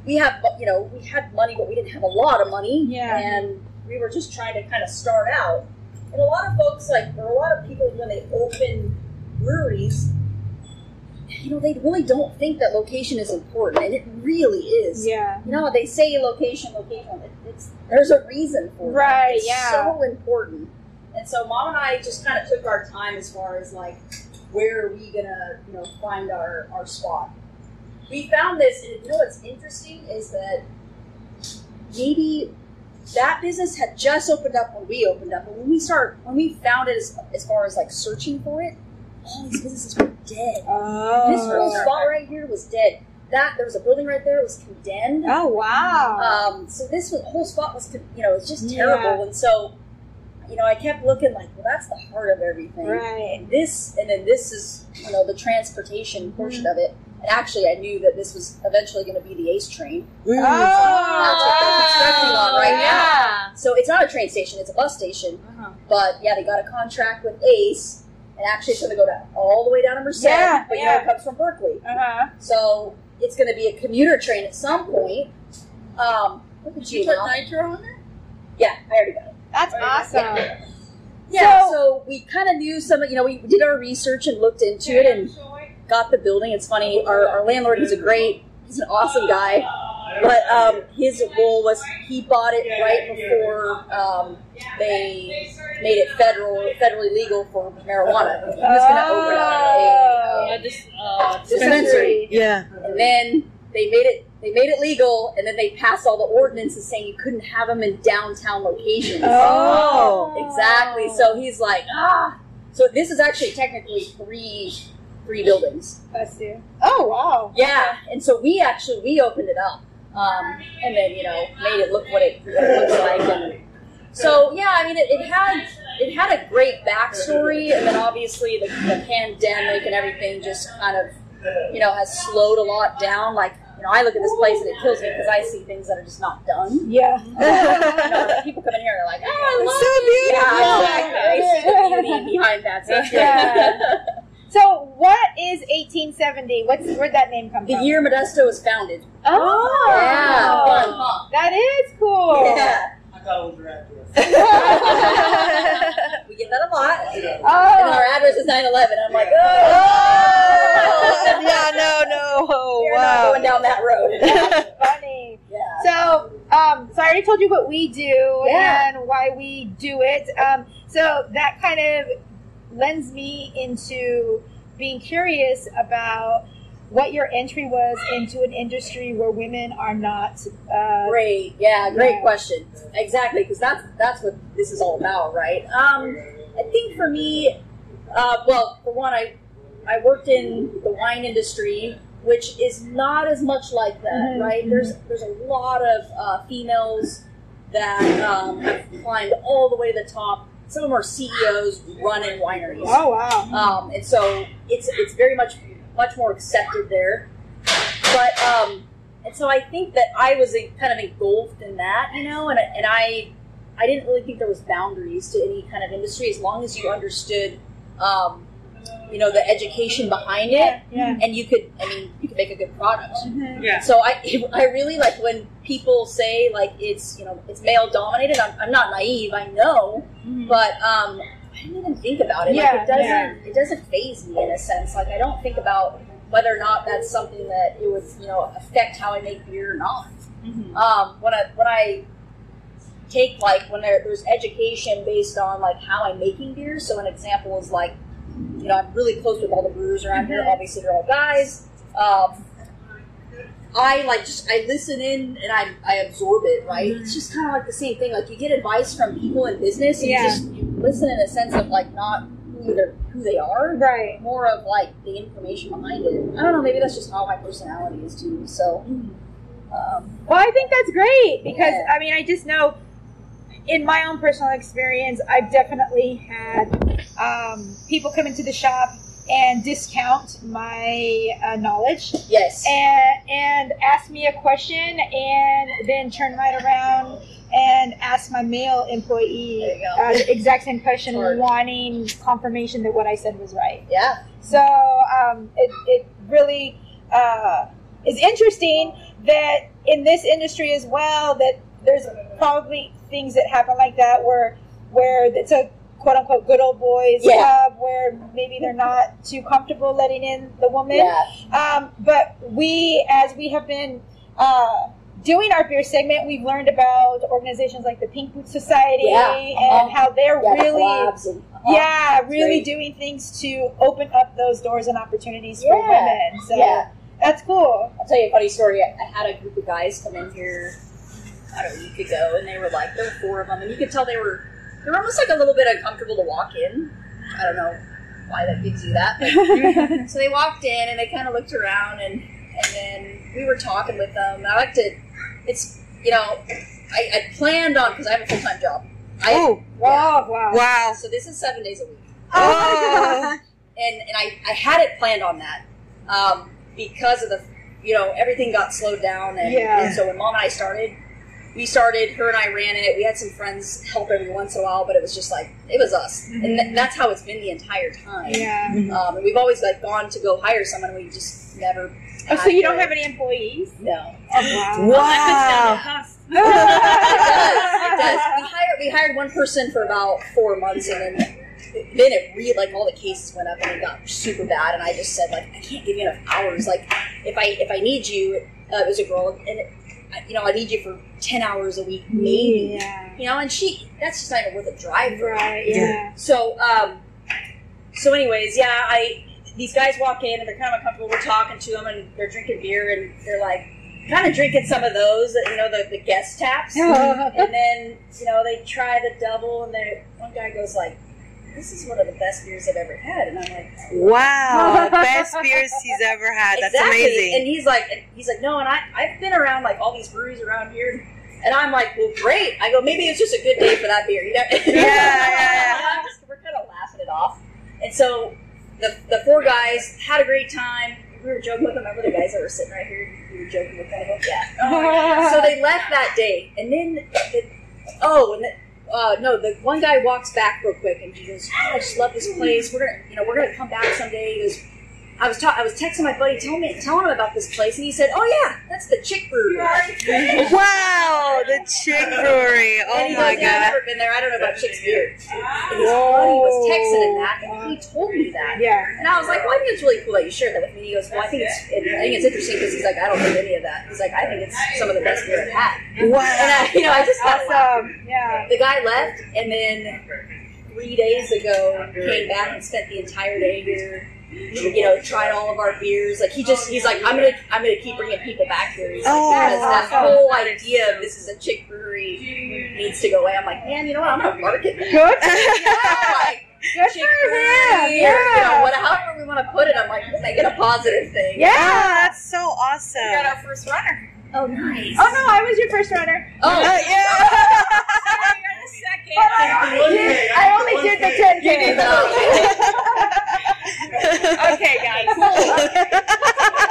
We have you know we had money, but we didn't have a lot of money. Yeah. and we were just trying to kind of start out. And a lot of folks like or a lot of people when they open breweries. You know, they really don't think that location is important, and it really is. Yeah. You know, they say location, location. It, it's there's a reason for it. Right, It's yeah. so important. And so, mom and I just kind of took our time as far as like where are we gonna, you know, find our our spot. We found this, and you know what's interesting is that maybe that business had just opened up when we opened up, and when we start when we found it as, as far as like searching for it, all these businesses were dead. Oh. This whole spot right here was dead. That there was a building right there. It was condemned. Oh wow. Um, so this whole spot was, you know, it's just terrible. Yeah. And so, you know, I kept looking like, well, that's the heart of everything. Right. And this, and then this is, you know, the transportation portion of it. And actually, I knew that this was eventually going to be the ACE train. Oh, That's what they're constructing on right yeah. now. So it's not a train station; it's a bus station. Uh-huh. But yeah, they got a contract with ACE, and actually, it's going to go down all the way down to Merced. Yeah, but you yeah. know, it comes from Berkeley. Uh-huh. So it's going to be a commuter train at some point. Um, at you, put nitro on there? Yeah, I already got it. That's awesome. Yeah, So- so, we kind of knew some, you know, we did our research and looked into it and got the building. It's funny, our, our landlord, he's a great, he's an awesome guy. But um, his goal was he bought it right before um, they made it federal, federally legal for marijuana. He was going to open up a, Uh, uh, a dispensary. Yeah. And then they made it they made it legal, and then they passed all the ordinances saying you couldn't have them in downtown locations. Oh. exactly. So he's like, ah. So this is actually technically three three buildings. Bless you. Oh wow. Yeah, and so we actually we opened it up, um, and then you know made it look what it, what it looks like, and so yeah, I mean it, it had it had a great backstory, and then obviously the, the pandemic and everything just kind of you know has slowed a lot down. Like you know, I look at this place and it kills me because I see things that are just not done. Yeah. You know, like, people come in here and they're like, "Oh, I love so beautiful. Yeah, exactly. I see the beauty behind that. So Yeah. So what is 1870? What's where'd that name come the from? The year Modesto was founded. Oh. Yeah, fun, huh? That is cool. Yeah. I thought it your address. we get that a lot. And Oh. our address is 911. I'm like, Oh, oh, yeah, no, no. Oh, We're not going down that road. That's funny. yeah. So, um, so I already told you what we do Yeah. and why we do it. Um, so that kind of lends me into being curious about what your entry was into an industry where women are not. Uh, Great. Yeah, great Yeah. question. Exactly, because that's that's what this is all about, right? Um, I think for me, uh, well, for one, I I worked in the wine industry, which is not as much like that, Mhm, right? There's there's a lot of uh, females that um, have climbed all the way to the top. Some of them are CEOs running wineries. oh wow. Um, and so it's it's very much much more accepted there. But um, and so I think that I was uh, kind of engulfed in that, you know, and and I I didn't really think there was boundaries to any kind of industry as long as you understood, um, you know, the education behind it, Yeah. and you could I mean you could make a good product. Yeah. So I, I really like when people say like it's you know it's male dominated. I'm, I'm not naive. I know, but um, I didn't even think about it. Yeah, like it doesn't yeah. it doesn't faze me in a sense. Like I don't think about whether or not that's something that it would you know affect how I make beer or not. Um, when I when I take like when there, there's education based on like how I'm making beer. So an example is like you know I'm really close with all the brewers around here. Obviously they're all guys. Um, I like just I listen in and I I absorb it. Right? It's just kind of like the same thing. Like you get advice from people in business, and Yeah. you just you listen in a sense of like not who they're who they are, right? More of like the information behind it. I don't know. Maybe that's just how my personality is too. So. Um, Well, I think that's great because Yeah. I mean, I just know in my own personal experience, I've definitely had um, people come into the shop and discount my uh, knowledge. Yes. And and ask me a question and then turn right around and ask my male employee uh, the exact same question, wanting confirmation that what I said was right. Yeah. So um, it, it really uh, is interesting that in this industry as well that there's probably things that happen like that where where it's a quote unquote good old boys Yeah. club where maybe they're not too comfortable letting in the woman. Yeah. Um, but we, as we have been uh, doing our beer segment, we've learned about organizations like the Pink Boot Society Yeah. and Uh-huh. how they're Yeah, really, and- uh-huh. yeah, really great. doing things to open up those doors and opportunities for women. So Yeah. that's cool. I'll tell you a funny story. I I had a group of guys come in here about a week ago, and they were like, there were four of them, and you could tell they were they were almost like a little bit uncomfortable to walk in. I don't know why that gives you that, but so they walked in and they kind of looked around, and and then we were talking with them. I like to, it's you know, I, I planned on because I have a full time job. I, Oh. Wow, wow. Wow. So this is seven days a week Oh. and and I, I had it planned on that um, because of the you know everything got slowed down and, Yeah. and so when mom and I started we started her and I ran it we had some friends help every once in a while but it was just like it was us and th- that's how it's been the entire time Yeah. um, and we've always like gone to go hire someone we just never Oh, so had you don't have any employees? no Oh, Wow. it does. It does. We hired we hired one person for about four months, and then then it really like all the cases went up and it got super bad. And I just said like I can't give you enough hours. Like if I if I need you, uh, it was a girl, and it, I- you know I need you for ten hours a week, maybe. Yeah. You know, and she that's just not even worth a drive. for. Right, yeah. So um, so anyways, yeah, I these guys walk in and they're kind of uncomfortable. We're talking to them and they're drinking beer and they're like kind of drinking some of those, you know, the, the guest taps. and then you know they try the double and they one guy goes like, "This is one of the best beers I've ever had," and I'm like, Wow. Best beers he's ever had. That's exactly. amazing. And he's like, and he's like, no, and I I've been around like all these breweries around here. And I'm like, well, great. I go, maybe it's just a good day for that beer. You know? Yeah, yeah, yeah. Just- we're kind of laughing it off. And so the, the four guys had a great time. We were joking with them. Remember the guys that were sitting right here? We were joking with them. Yeah. so they left that day, and then the, oh, and the, uh, no, the one guy walks back real quick, and he goes, oh, "I just love this place. We're gonna, you know, we're gonna come back someday." He goes, "I was ta- I was texting my buddy, telling me, telling him about this place, and he said, "Oh yeah, that's the Chick Brewery." Wow, the Chick Brewery. Oh and Oh he my goes, "Yeah, I've never been there. I don't know about Chick's beer." And his buddy was texting him that, and he told me that. Yeah. And I was like, well, I think it's really cool that you shared that with me. He goes, well, I think it's, I think it's interesting because he's like, I don't know any of that. He's like, I think it's some of the best beer I've had. Wow. And I, you know, I just got Awesome. Yeah. The guy left, and then three days ago came back and spent the entire day here. You know, tried all of our beers. Like he just, he's like, I'm gonna, I'm gonna keep bringing people back here. He's like, Oh, because that awesome. whole idea of this is a chick brewery needs to go away. I'm like, man, you know what? I'm gonna market that. Good. Yeah, like, Good chick for brewery, him. or, you know, Yeah. what, however we want to put it. I'm like, let's make it a positive thing. Yeah. Oh, that's so awesome. We got our first runner. Oh, nice. Oh no, I was your first runner. Oh, Uh, yeah. But I only did, I only did the 10K. okay, guys.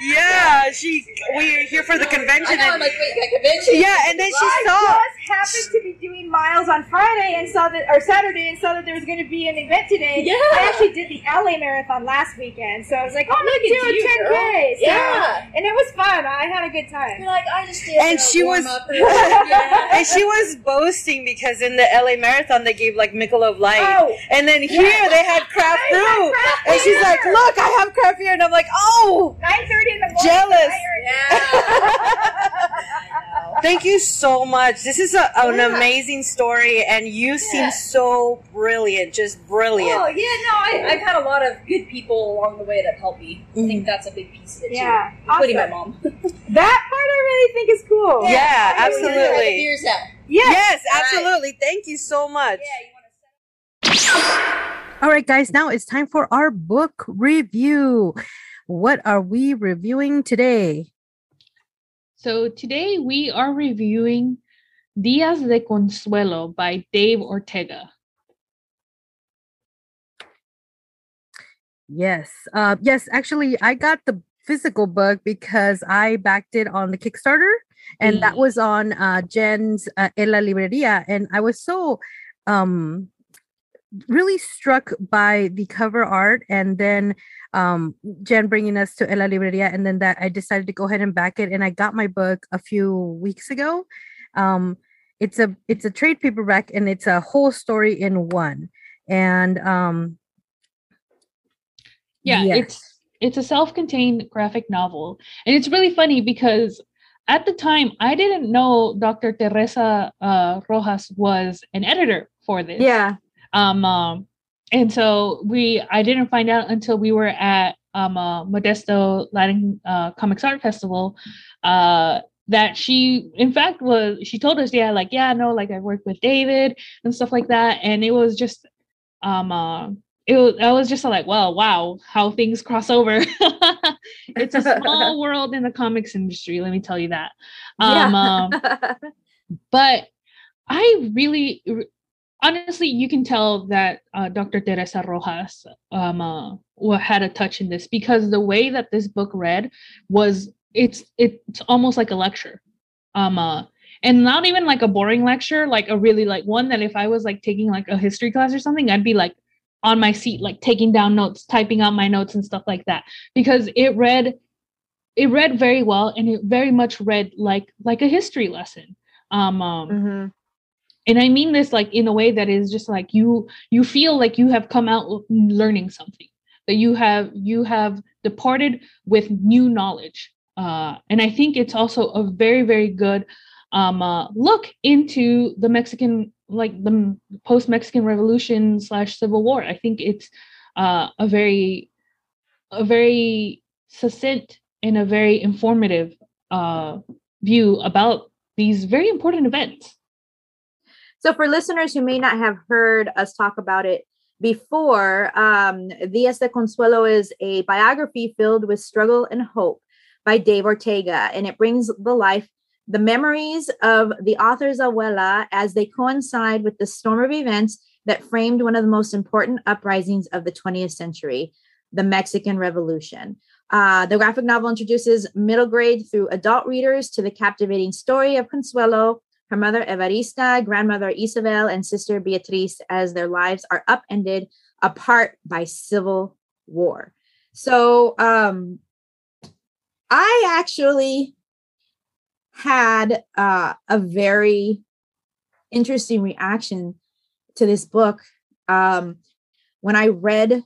yeah, she. We're here for the I convention. know. I'm like, wait, that convention. yeah, and then she I saw. just happened to be doing miles on Friday and saw that, or Saturday, and saw that there was going to be an event today. Yeah. I actually did the LA Marathon last weekend, so I was like, oh, Look at do a you, 10K. girl. So- Yeah. And it was fun. I had a good time. You're like, I just did. And she was- yeah. And she was boasting because in the LA Marathon they gave like Michelob Light, Oh. and then here they had craft brew, and she's like, "Look, I have craft beer," and I'm like, "Oh, 9.30 in the morning. Jealous. Yeah. Thank you so much. This is a, an yeah. amazing story, and you yeah. seem so brilliant, just brilliant. Oh yeah, no, I, have had a lot of good people along the way that helped me. I think mm-hmm. that's a big piece of it yeah. too, including awesome. my mom. that part I really think is cool. Yeah, yeah absolutely. Yes. yes, absolutely. Right. Thank you so much. All right, guys. Now it's time for our book review. What are we reviewing today? So today we are reviewing Días de Consuelo by Dave Ortega. Yes. Uh, yes, actually, I got the physical book because I backed it on the Kickstarter, and mm. that was on uh, Jen's uh, En la Libreria. And I was so um, really struck by the cover art and then um, Jen bringing us to En la Libreria, and then that I decided to go ahead and back it. And I got my book a few weeks ago. Um, it's a it's a trade paperback, and it's a whole story in one. And um, yeah, yes. it's it's a self-contained graphic novel, and it's really funny because at the time I didn't know Dr. Teresa uh, Rojas was an editor for this. Yeah. Um, um, and so we i didn't find out until we were at um uh, modesto latin uh, comics art festival uh that she in fact was she told us yeah like yeah no like i worked with david and stuff like that. And it was just um uh it was i was just like well wow how things cross over. It's a small world in the comics industry let me tell you that. Um, yeah. um but i really honestly, you can tell that uh, Dr. Teresa Rojas um, uh, had a touch in this because the way that this book read was it's it's almost like a lecture, um, uh, and not even like a boring lecture, like a really like one that if I was like taking like a history class or something, I'd be like on my seat, like taking down notes, typing out my notes and stuff like that. Because it read it read very well and it very much read like like a history lesson. Um, um mm-hmm and i mean this like in a way that is just like you you feel like you have come out learning something that you have you have departed with new knowledge. Uh, and i think it's also a very very good um, uh, look into the mexican like the post mexican revolution slash civil war. I think it's uh, a very a very succinct and a very informative uh, view about these very important events so, for listeners who may not have heard us talk about it before, um, Días de Consuelo is a biography filled with struggle and hope by Dave Ortega, and it brings the life the memories of the author's abuela as they coincide with the storm of events that framed one of the most important uprisings of the 20th century, the Mexican Revolution. Uh, the graphic novel introduces middle grade through adult readers to the captivating story of Consuelo, her mother Evarista, grandmother Isabel, and sister Beatriz as their lives are upended apart by civil war. So um, I actually had uh, a very interesting reaction to this book um, when I read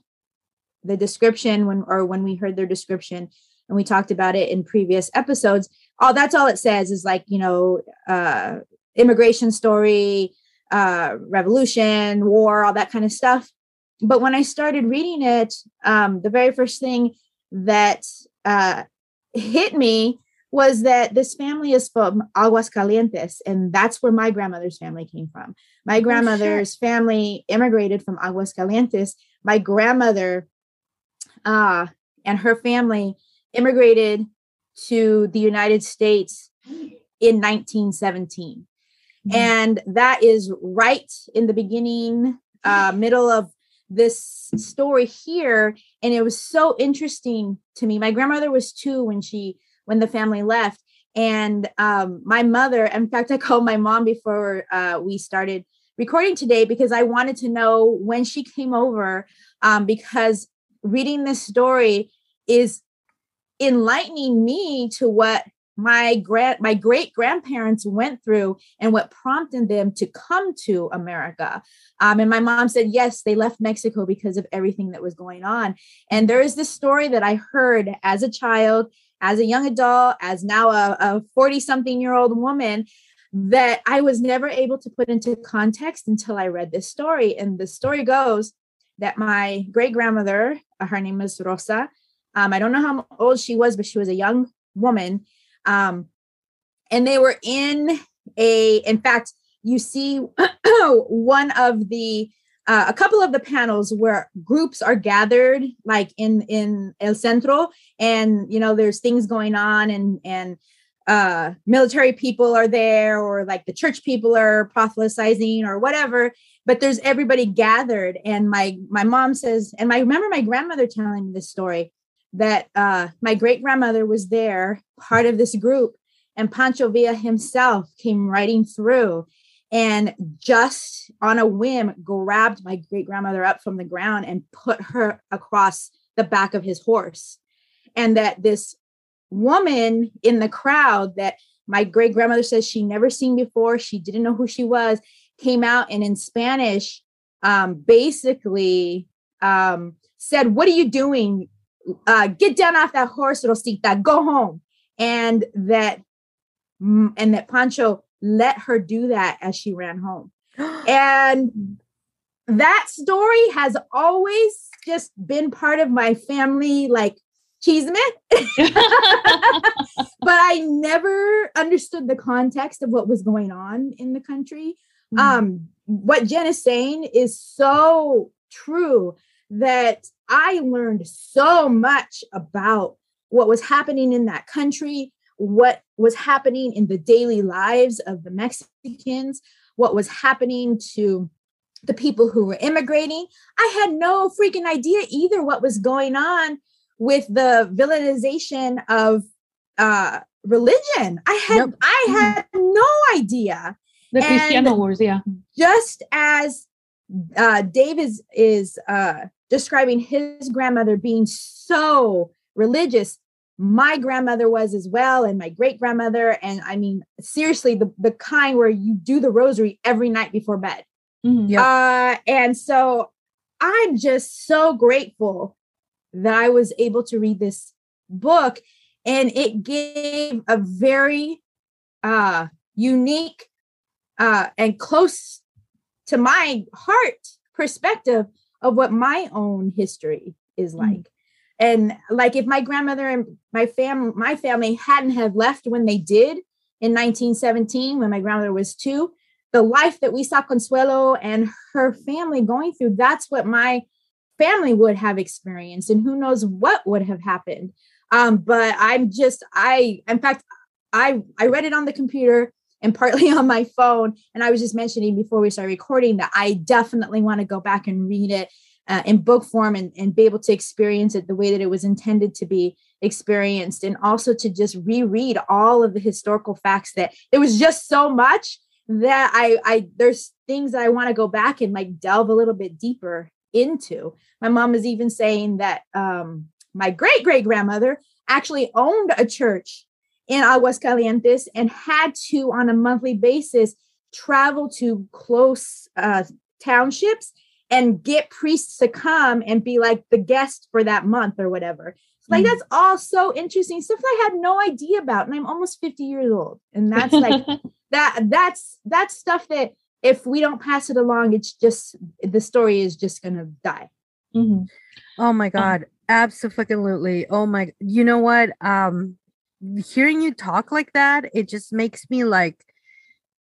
the description when or when we heard their description and we talked about it in previous episodes all that's all it says is like you know uh immigration story, uh, revolution, war, all that kind of stuff. But when I started reading it, um, the very first thing that uh, hit me was that this family is from Aguascalientes, and that's where my grandmother's family came from. My oh, grandmother's oh, family immigrated from Aguascalientes. My grandmother uh, and her family immigrated to the United States in 1917. Mm-hmm. And that is right in the beginning, uh, middle of this story here. And it was so interesting to me. My grandmother was two when she when the family left. And um, my mother, in fact, I called my mom before uh, we started recording today because I wanted to know when she came over um, because reading this story is enlightening me to what my grand my great grandparents went through and what prompted them to come to America. Um, and my mom said yes, they left Mexico because of everything that was going on. And there is this story that I heard as a child, as a young adult, as now a 40 something year old woman that I was never able to put into context until I read this story. And the story goes that my great grandmother, her name is Rosa, um, I don't know how old she was, but she was a young woman. Um, and they were in a, in fact, you see one of the, uh, a couple of the panels where groups are gathered like in in el centro and you know there's things going on and and uh military people are there or like the church people are proselytizing or whatever but there's everybody gathered and my my mom says and i remember my grandmother telling me this story that uh my great grandmother was there part of this group and pancho villa himself came riding through and just on a whim grabbed my great grandmother up from the ground and put her across the back of his horse. And that this woman in the crowd that my great grandmother says she never seen before she didn't know who she was came out and in spanish um, basically um, said what are you doing uh, get down off that horse rosita go home and that and that pancho let her do that as she ran home and that story has always just been part of my family like chisme. but I never understood the context of what was going on in the country. Mm. Um, what Jen is saying is so true that I learned so much about what was happening in that country, what was happening in the daily lives of the Mexicans, what was happening to the people who were immigrating. I had no freaking idea either what was going on with the villainization of uh religion. I had nope. I had no idea. The Cristiano Wars, yeah. Just as uh Dave is is uh describing his grandmother being so religious, my grandmother was as well, and my great grandmother. And I mean, seriously, the, the kind where you do the rosary every night before bed. Mm-hmm, yep. Uh, and so I'm just so grateful that I was able to read this book and it gave a very uh, unique uh, and close to my heart perspective of what my own history is mm-hmm. like. Mm. And like if my grandmother and my fam my family hadn't have left when they did in 1917 when my grandmother was 2, the life that we saw Consuelo and her family going through, that's what my family would have experienced and who knows what would have happened um, but i'm just i in fact i i read it on the computer and partly on my phone and i was just mentioning before we started recording that i definitely want to go back and read it uh, in book form and, and be able to experience it the way that it was intended to be experienced and also to just reread all of the historical facts that there was just so much that i i there's things that i want to go back and like delve a little bit deeper into. My mom is even saying that um, my great great grandmother actually owned a church in Aguascalientes and had to, on a monthly basis, travel to close uh, townships and get priests to come and be like the guest for that month or whatever. like mm. that's all so interesting stuff I had no idea about, and I'm almost 50 years old, and that's like that. That's that's stuff that if we don't pass it along, it's just the story is just gonna die. Mm-hmm. Oh my um, god, um, absolutely. Oh my, you know what? Um, hearing you talk like that, it just makes me like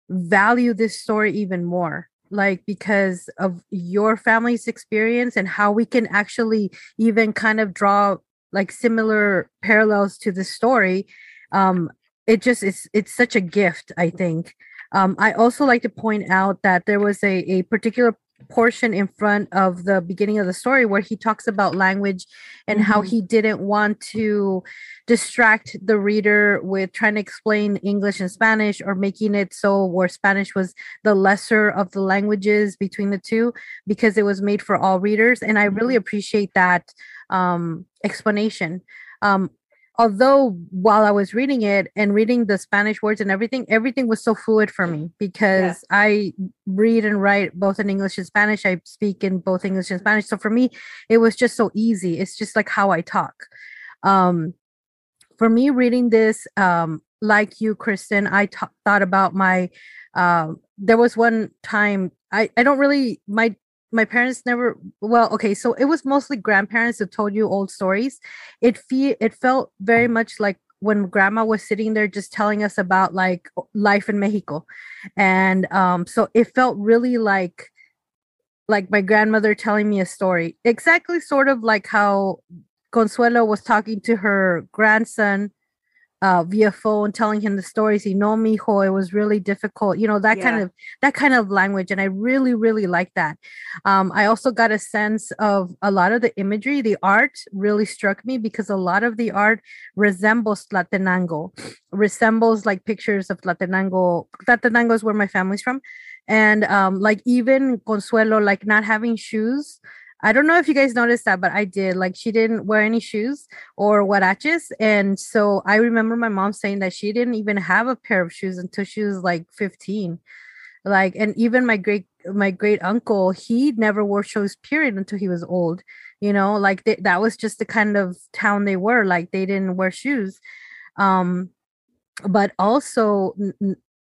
value this story even more like because of your family's experience and how we can actually even kind of draw like similar parallels to the story. Um it just is it's such a gift i think. Um, I also like to point out that there was a, a particular portion in front of the beginning of the story where he talks about language and mm-hmm. how he didn't want to distract the reader with trying to explain English and Spanish or making it so where Spanish was the lesser of the languages between the two because it was made for all readers. And I really mm-hmm. appreciate that um, explanation. Um, although while I was reading it and reading the Spanish words and everything, everything was so fluid for me because yeah. I read and write both in English and Spanish. I speak in both English and Spanish. So for me, it was just so easy. It's just like how I talk. Um, for me, reading this, um, like you, Kristen, I t- thought about my. Uh, there was one time I I don't really my my parents never well okay so it was mostly grandparents that told you old stories. It fe- it felt very much like when grandma was sitting there just telling us about like life in mexico. And um so it felt really like like my grandmother telling me a story. Exactly sort of like how consuelo was talking to her grandson uh, via phone telling him the stories he know me ho it was really difficult you know that yeah. kind of that kind of language and i really really like that um, i also got a sense of a lot of the imagery the art really struck me because a lot of the art resembles Tlatenango, resembles like pictures of Tlatenango. Tlatenango is where my family's from and um, like even consuelo like not having shoes I don't know if you guys noticed that, but I did. Like she didn't wear any shoes or huaraches. And so I remember my mom saying that she didn't even have a pair of shoes until she was like 15. Like, and even my great my great uncle, he never wore shoes, period, until he was old. You know, like they, that was just the kind of town they were. Like they didn't wear shoes. Um, but also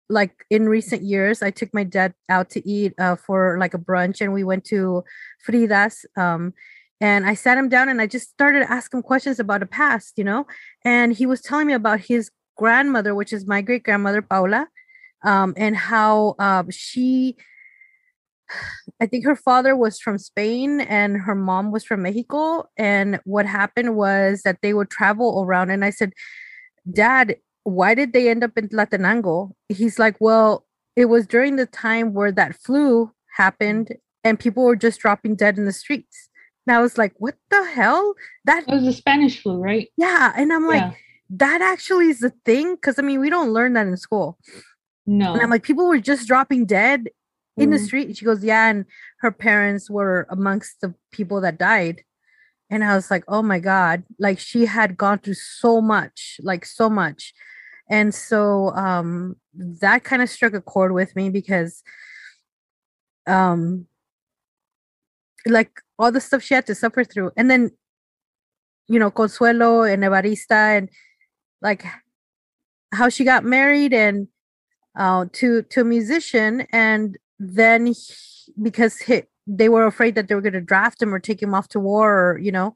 like in recent years i took my dad out to eat uh, for like a brunch and we went to frida's um, and i sat him down and i just started asking him questions about the past you know and he was telling me about his grandmother which is my great grandmother paula um, and how uh, she I think her father was from Spain and her mom was from Mexico. And what happened was that they would travel around. And I said, Dad, why did they end up in Tlatenango? He's like, well, it was during the time where that flu happened and people were just dropping dead in the streets. And I was like, what the hell? That it was the Spanish flu, right? Yeah. And I'm like, yeah. that actually is the thing. Cause I mean, we don't learn that in school. No. And I'm like, people were just dropping dead in mm. the street. And She goes, yeah. And her parents were amongst the people that died. And I was like, oh my God. Like she had gone through so much, like so much and so um that kind of struck a chord with me because um like all the stuff she had to suffer through and then you know consuelo and evarista and like how she got married and uh to to a musician and then he, because he, they were afraid that they were going to draft him or take him off to war or you know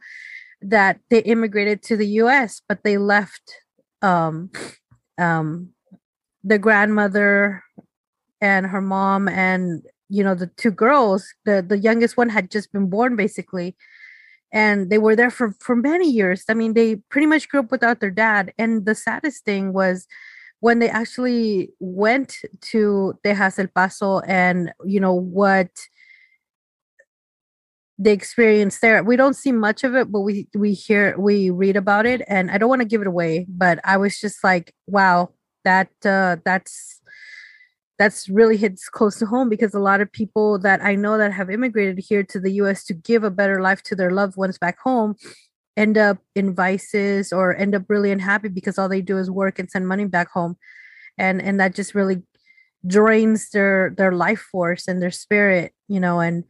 that they immigrated to the US but they left um um, the grandmother and her mom and you know the two girls the the youngest one had just been born basically and they were there for for many years. I mean they pretty much grew up without their dad and the saddest thing was when they actually went to Tejas El Paso and you know what they experience there. We don't see much of it but we we hear we read about it and i don't want to give it away but i was just like wow that uh that's that's really hits close to home because a lot of people that i know that have immigrated here to the us to give a better life to their loved ones back home end up in vices or end up really unhappy because all they do is work and send money back home. And and that just really drains their their life force and their spirit you know and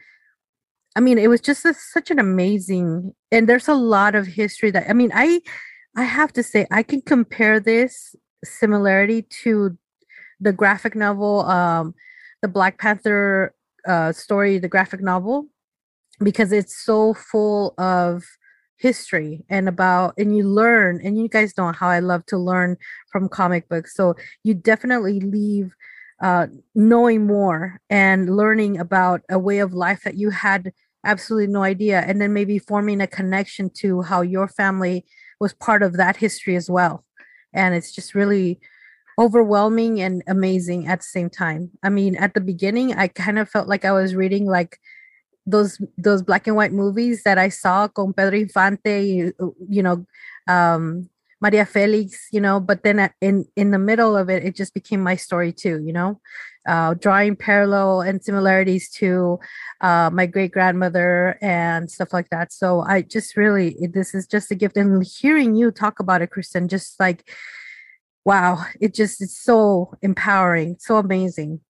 I mean, it was just a, such an amazing, and there's a lot of history that I mean, I I have to say I can compare this similarity to the graphic novel, um, the Black Panther uh, story, the graphic novel, because it's so full of history and about and you learn and you guys know how I love to learn from comic books. So you definitely leave uh, knowing more and learning about a way of life that you had absolutely no idea. And then maybe forming a connection to how your family was part of that history as well. And it's just really overwhelming and amazing at the same time. I mean at the beginning i kind of felt like i was reading like those those black and white movies that i saw con pedro infante you, you know um Maria Felix, you know, but then at, in in the middle of it, it just became my story too, you know, uh, drawing parallel and similarities to uh, my great grandmother and stuff like that. So I just really, this is just a gift, and hearing you talk about it, Kristen, just like, wow, it just is so empowering, so amazing.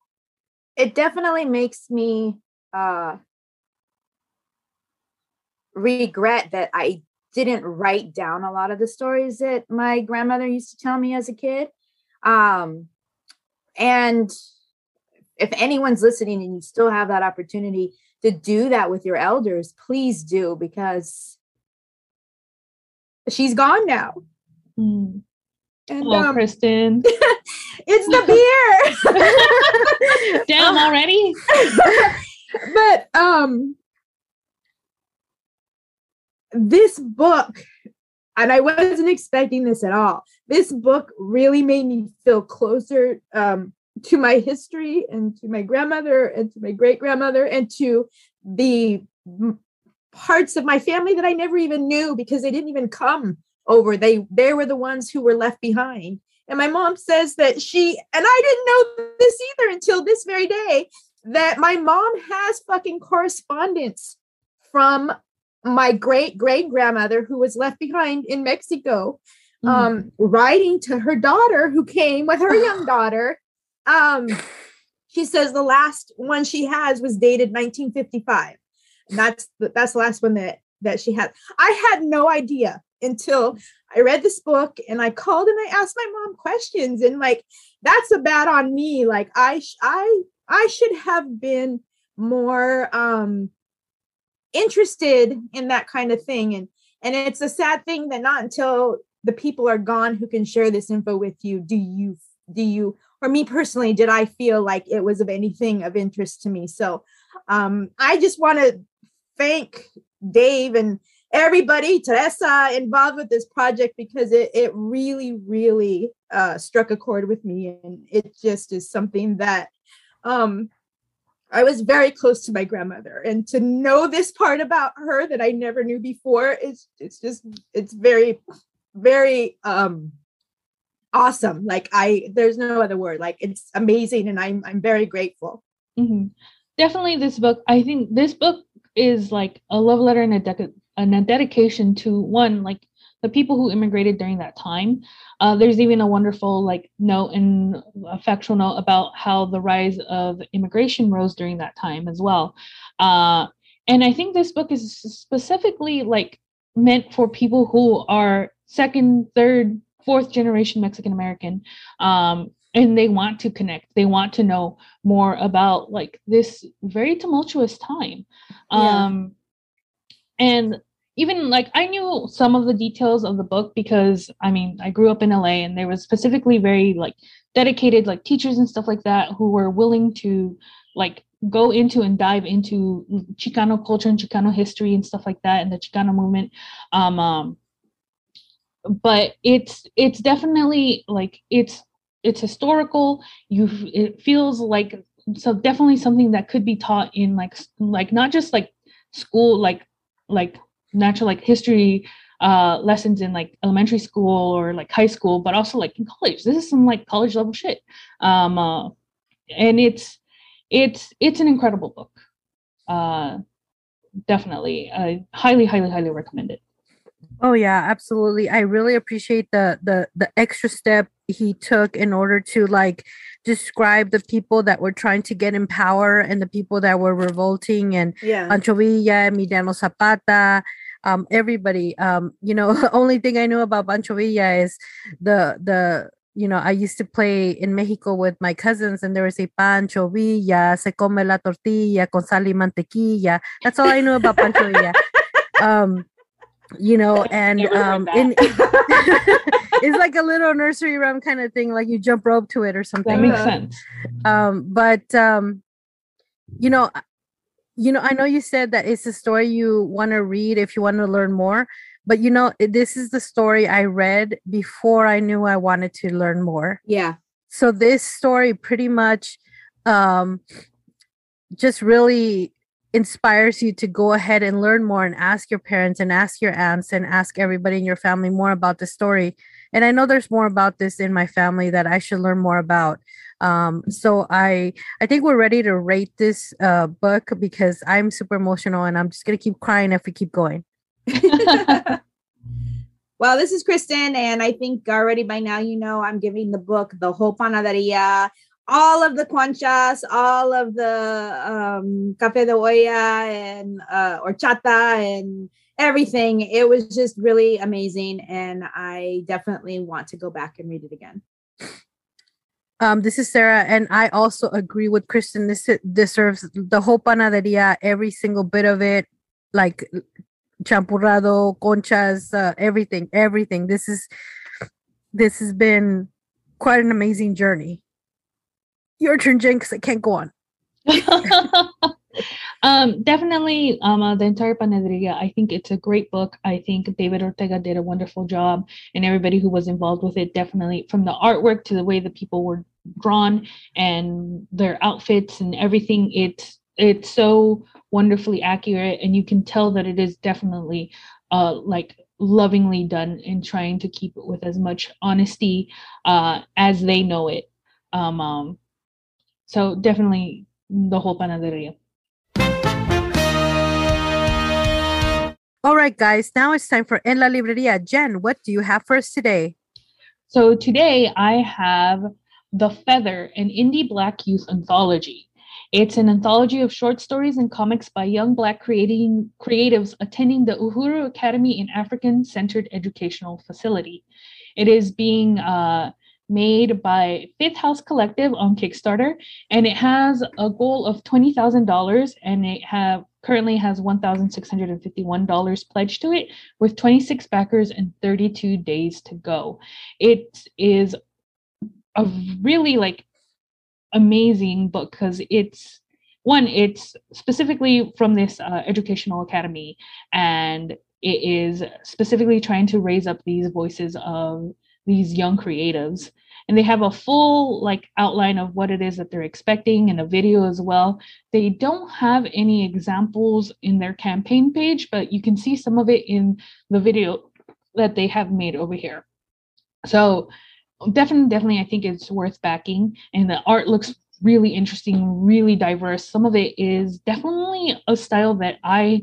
It definitely makes me uh regret that I didn't write down a lot of the stories that my grandmother used to tell me as a kid. Um, and if anyone's listening and you still have that opportunity to do that with your elders, please do because she's gone now. Mm. And, Hello, um, Kristen. it's the beer. Damn already. but um this book, and I wasn't expecting this at all. This book really made me feel closer um, to my history and to my grandmother and to my great grandmother and to the parts of my family that I never even knew because they didn't even come over. They they were the ones who were left behind. And my mom says that she and I didn't know this either until this very day that my mom has fucking correspondence from my great great grandmother who was left behind in Mexico, mm-hmm. um, writing to her daughter who came with her young daughter. Um, she says the last one she has was dated 1955. And that's the, that's the last one that that she had. I had no idea until I read this book and I called and I asked my mom questions and like that's a bad on me. Like I I I should have been more um interested in that kind of thing. And and it's a sad thing that not until the people are gone who can share this info with you do you do you or me personally did i feel like it was of anything of interest to me. So um i just want to thank dave and everybody teresa involved with this project because it, it really really uh struck a chord with me. And it just is something that um I was very close to my grandmother, and to know this part about her that I never knew before is it's just it's very, very um awesome. Like I, there's no other word. Like it's amazing, and I'm I'm very grateful. Mm-hmm. Definitely, this book. I think this book is like a love letter and a, dec- and a dedication to one like the people who immigrated during that time. Uh, there's even a wonderful like note and a factual note about how the rise of immigration rose during that time as well. Uh, and I think this book is specifically like meant for people who are second, third, fourth generation Mexican American. Um, and they want to connect they want to know more about like this very tumultuous time yeah. um and even like I knew some of the details of the book because I mean I grew up in LA and there was specifically very like dedicated like teachers and stuff like that who were willing to like go into and dive into Chicano culture and Chicano history and stuff like that and the Chicano movement. Um, um but it's it's definitely like it's it's historical. You it feels like so definitely something that could be taught in like like not just like school like like natural like history uh lessons in like elementary school or like high school but also like in college. This is some like college level shit. Um uh, and it's it's it's an incredible book. Uh definitely. I highly highly highly recommend it. Oh yeah absolutely. I really appreciate the the the extra step he took in order to like describe the people that were trying to get in power and the people that were revolting and yeah. Pancho Villa, Emiliano Zapata, um, everybody. Um, you know, only thing I know about Pancho Villa is the the you know, I used to play in Mexico with my cousins, and there was a Pancho Villa, se come la tortilla con sal y mantequilla. That's all I know about Pancho Villa. Um, you know, and um, in, it's like a little nursery rhyme kind of thing, like you jump rope to it or something. That makes sense. Um, but um, you know, you know, I know you said that it's a story you want to read if you want to learn more, but you know, this is the story I read before I knew I wanted to learn more. Yeah. So this story pretty much um just really inspires you to go ahead and learn more and ask your parents and ask your aunts and ask everybody in your family more about the story and I know there's more about this in my family that I should learn more about. Um, so I I think we're ready to rate this uh, book because I'm super emotional and I'm just gonna keep crying if we keep going. well, this is Kristen, and I think already by now you know I'm giving the book the whole panaderia, all of the conchas, all of the um, cafe de olla and uh, horchata and everything. It was just really amazing, and I definitely want to go back and read it again. Um, this is Sarah, and I also agree with Kristen. This deserves the whole panaderia, every single bit of it, like champurrado, conchas, uh, everything, everything. This is this has been quite an amazing journey. Your turn, Jen, because I can't go on. um, definitely, um, uh, the entire Panaderia. I think it's a great book. I think David Ortega did a wonderful job, and everybody who was involved with it definitely, from the artwork to the way the people were drawn and their outfits and everything. It's it's so wonderfully accurate, and you can tell that it is definitely, uh, like lovingly done in trying to keep it with as much honesty uh, as they know it. Um, um, so definitely the whole panaderia. All right, guys, now it's time for En la Libreria. Jen, what do you have for us today? So today I have The Feather, an indie Black youth anthology. It's an anthology of short stories and comics by young Black creating creatives attending the Uhuru Academy in African Centered Educational Facility. It is being uh, made by Fifth House Collective on Kickstarter, and it has a goal of twenty thousand dollars, and it have currently has one thousand six hundred and fifty-one dollars pledged to it, with twenty-six backers and thirty-two days to go. It is a really like amazing book because it's one, it's specifically from this uh, educational academy, and it is specifically trying to raise up these voices of these young creatives. And they have a full like outline of what it is that they're expecting and a video as well. They don't have any examples in their campaign page but you can see some of it in the video that they have made over here. So definitely definitely i think it's worth backing and the art looks really interesting really diverse. Some of it is definitely a style that i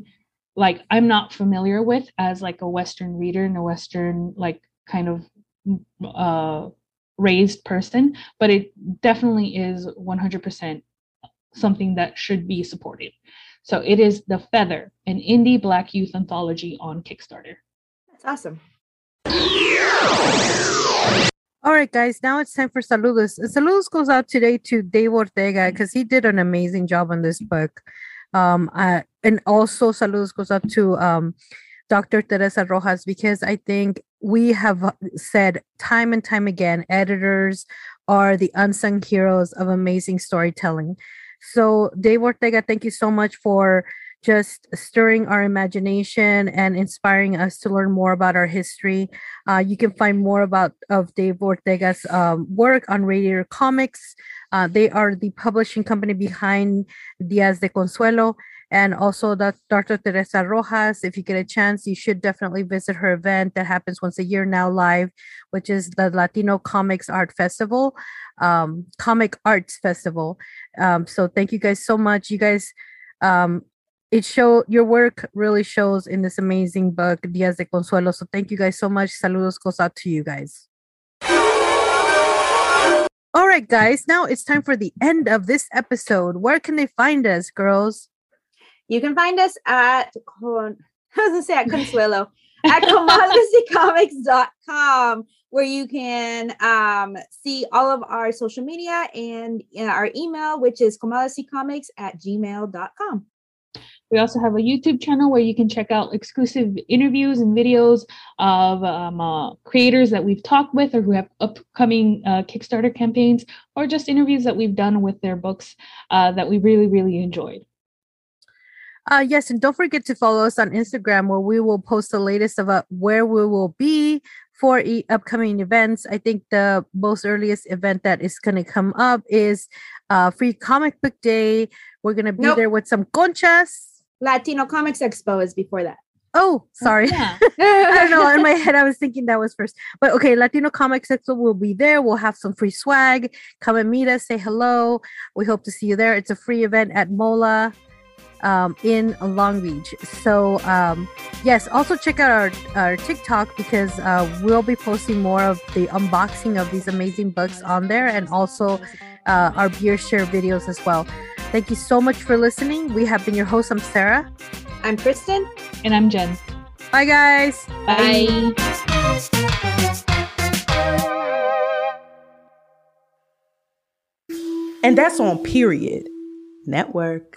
like i'm not familiar with as like a western reader and a western like kind of uh, raised person, but it definitely is 100% something that should be supported. So it is The Feather, an indie Black youth anthology on Kickstarter. That's awesome. All right, guys, now it's time for saludos. Saludos goes out today to Dave Ortega because he did an amazing job on this book. Um, uh, and also saludos goes out to um, Dr. Teresa Rojas because I think we have said time and time again editors are the unsung heroes of amazing storytelling. So, Dave Ortega, thank you so much for just stirring our imagination and inspiring us to learn more about our history. Uh, you can find more about of Dave Ortega's um, work on Radiator Comics. Uh, they are the publishing company behind Dias de Consuelo and also the Dr. Teresa Rojas. If you get a chance, you should definitely visit her event that happens once a year now live, which is the Latino Comics Art Festival, um, Comic Arts Festival. Um, so thank you guys so much. You guys, um, it show your work really shows in this amazing book, Dias de Consuelo. So thank you guys so much. Saludos goes out to you guys. All right, guys. Now it's time for the end of this episode. Where can they find us, girls? You can find us at, Con- I was to say at Consuelo, at comadresycomics.com, where you can um, see all of our social media and our email, which is comadresycomics at gmail.com. We also have a YouTube channel where you can check out exclusive interviews and videos of um, uh, creators that we've talked with or who have upcoming uh, Kickstarter campaigns, or just interviews that we've done with their books uh, that we really, really enjoyed. Uh, yes, and don't forget to follow us on Instagram where we will post the latest about where we will be for e- upcoming events. I think the most earliest event that is going to come up is uh, Free Comic Book Day. We're going to be nope. there with some conchas. Latino Comics Expo is before that. Oh, sorry. Yeah. I don't know. In my head, I was thinking that was first. But okay, Latino Comics Expo will be there. We'll have some free swag. Come and meet us. Say hello. We hope to see you there. It's a free event at MOLAA um, in Long Beach. So um, yes, also check out our, our TikTok because uh, we'll be posting more of the unboxing of these amazing books on there and also uh, our beer share videos as well. Thank you so much for listening. We have been your host. I'm Sarah. I'm Kristen. And I'm Jen. Bye, guys. Bye. And that's on Period Network.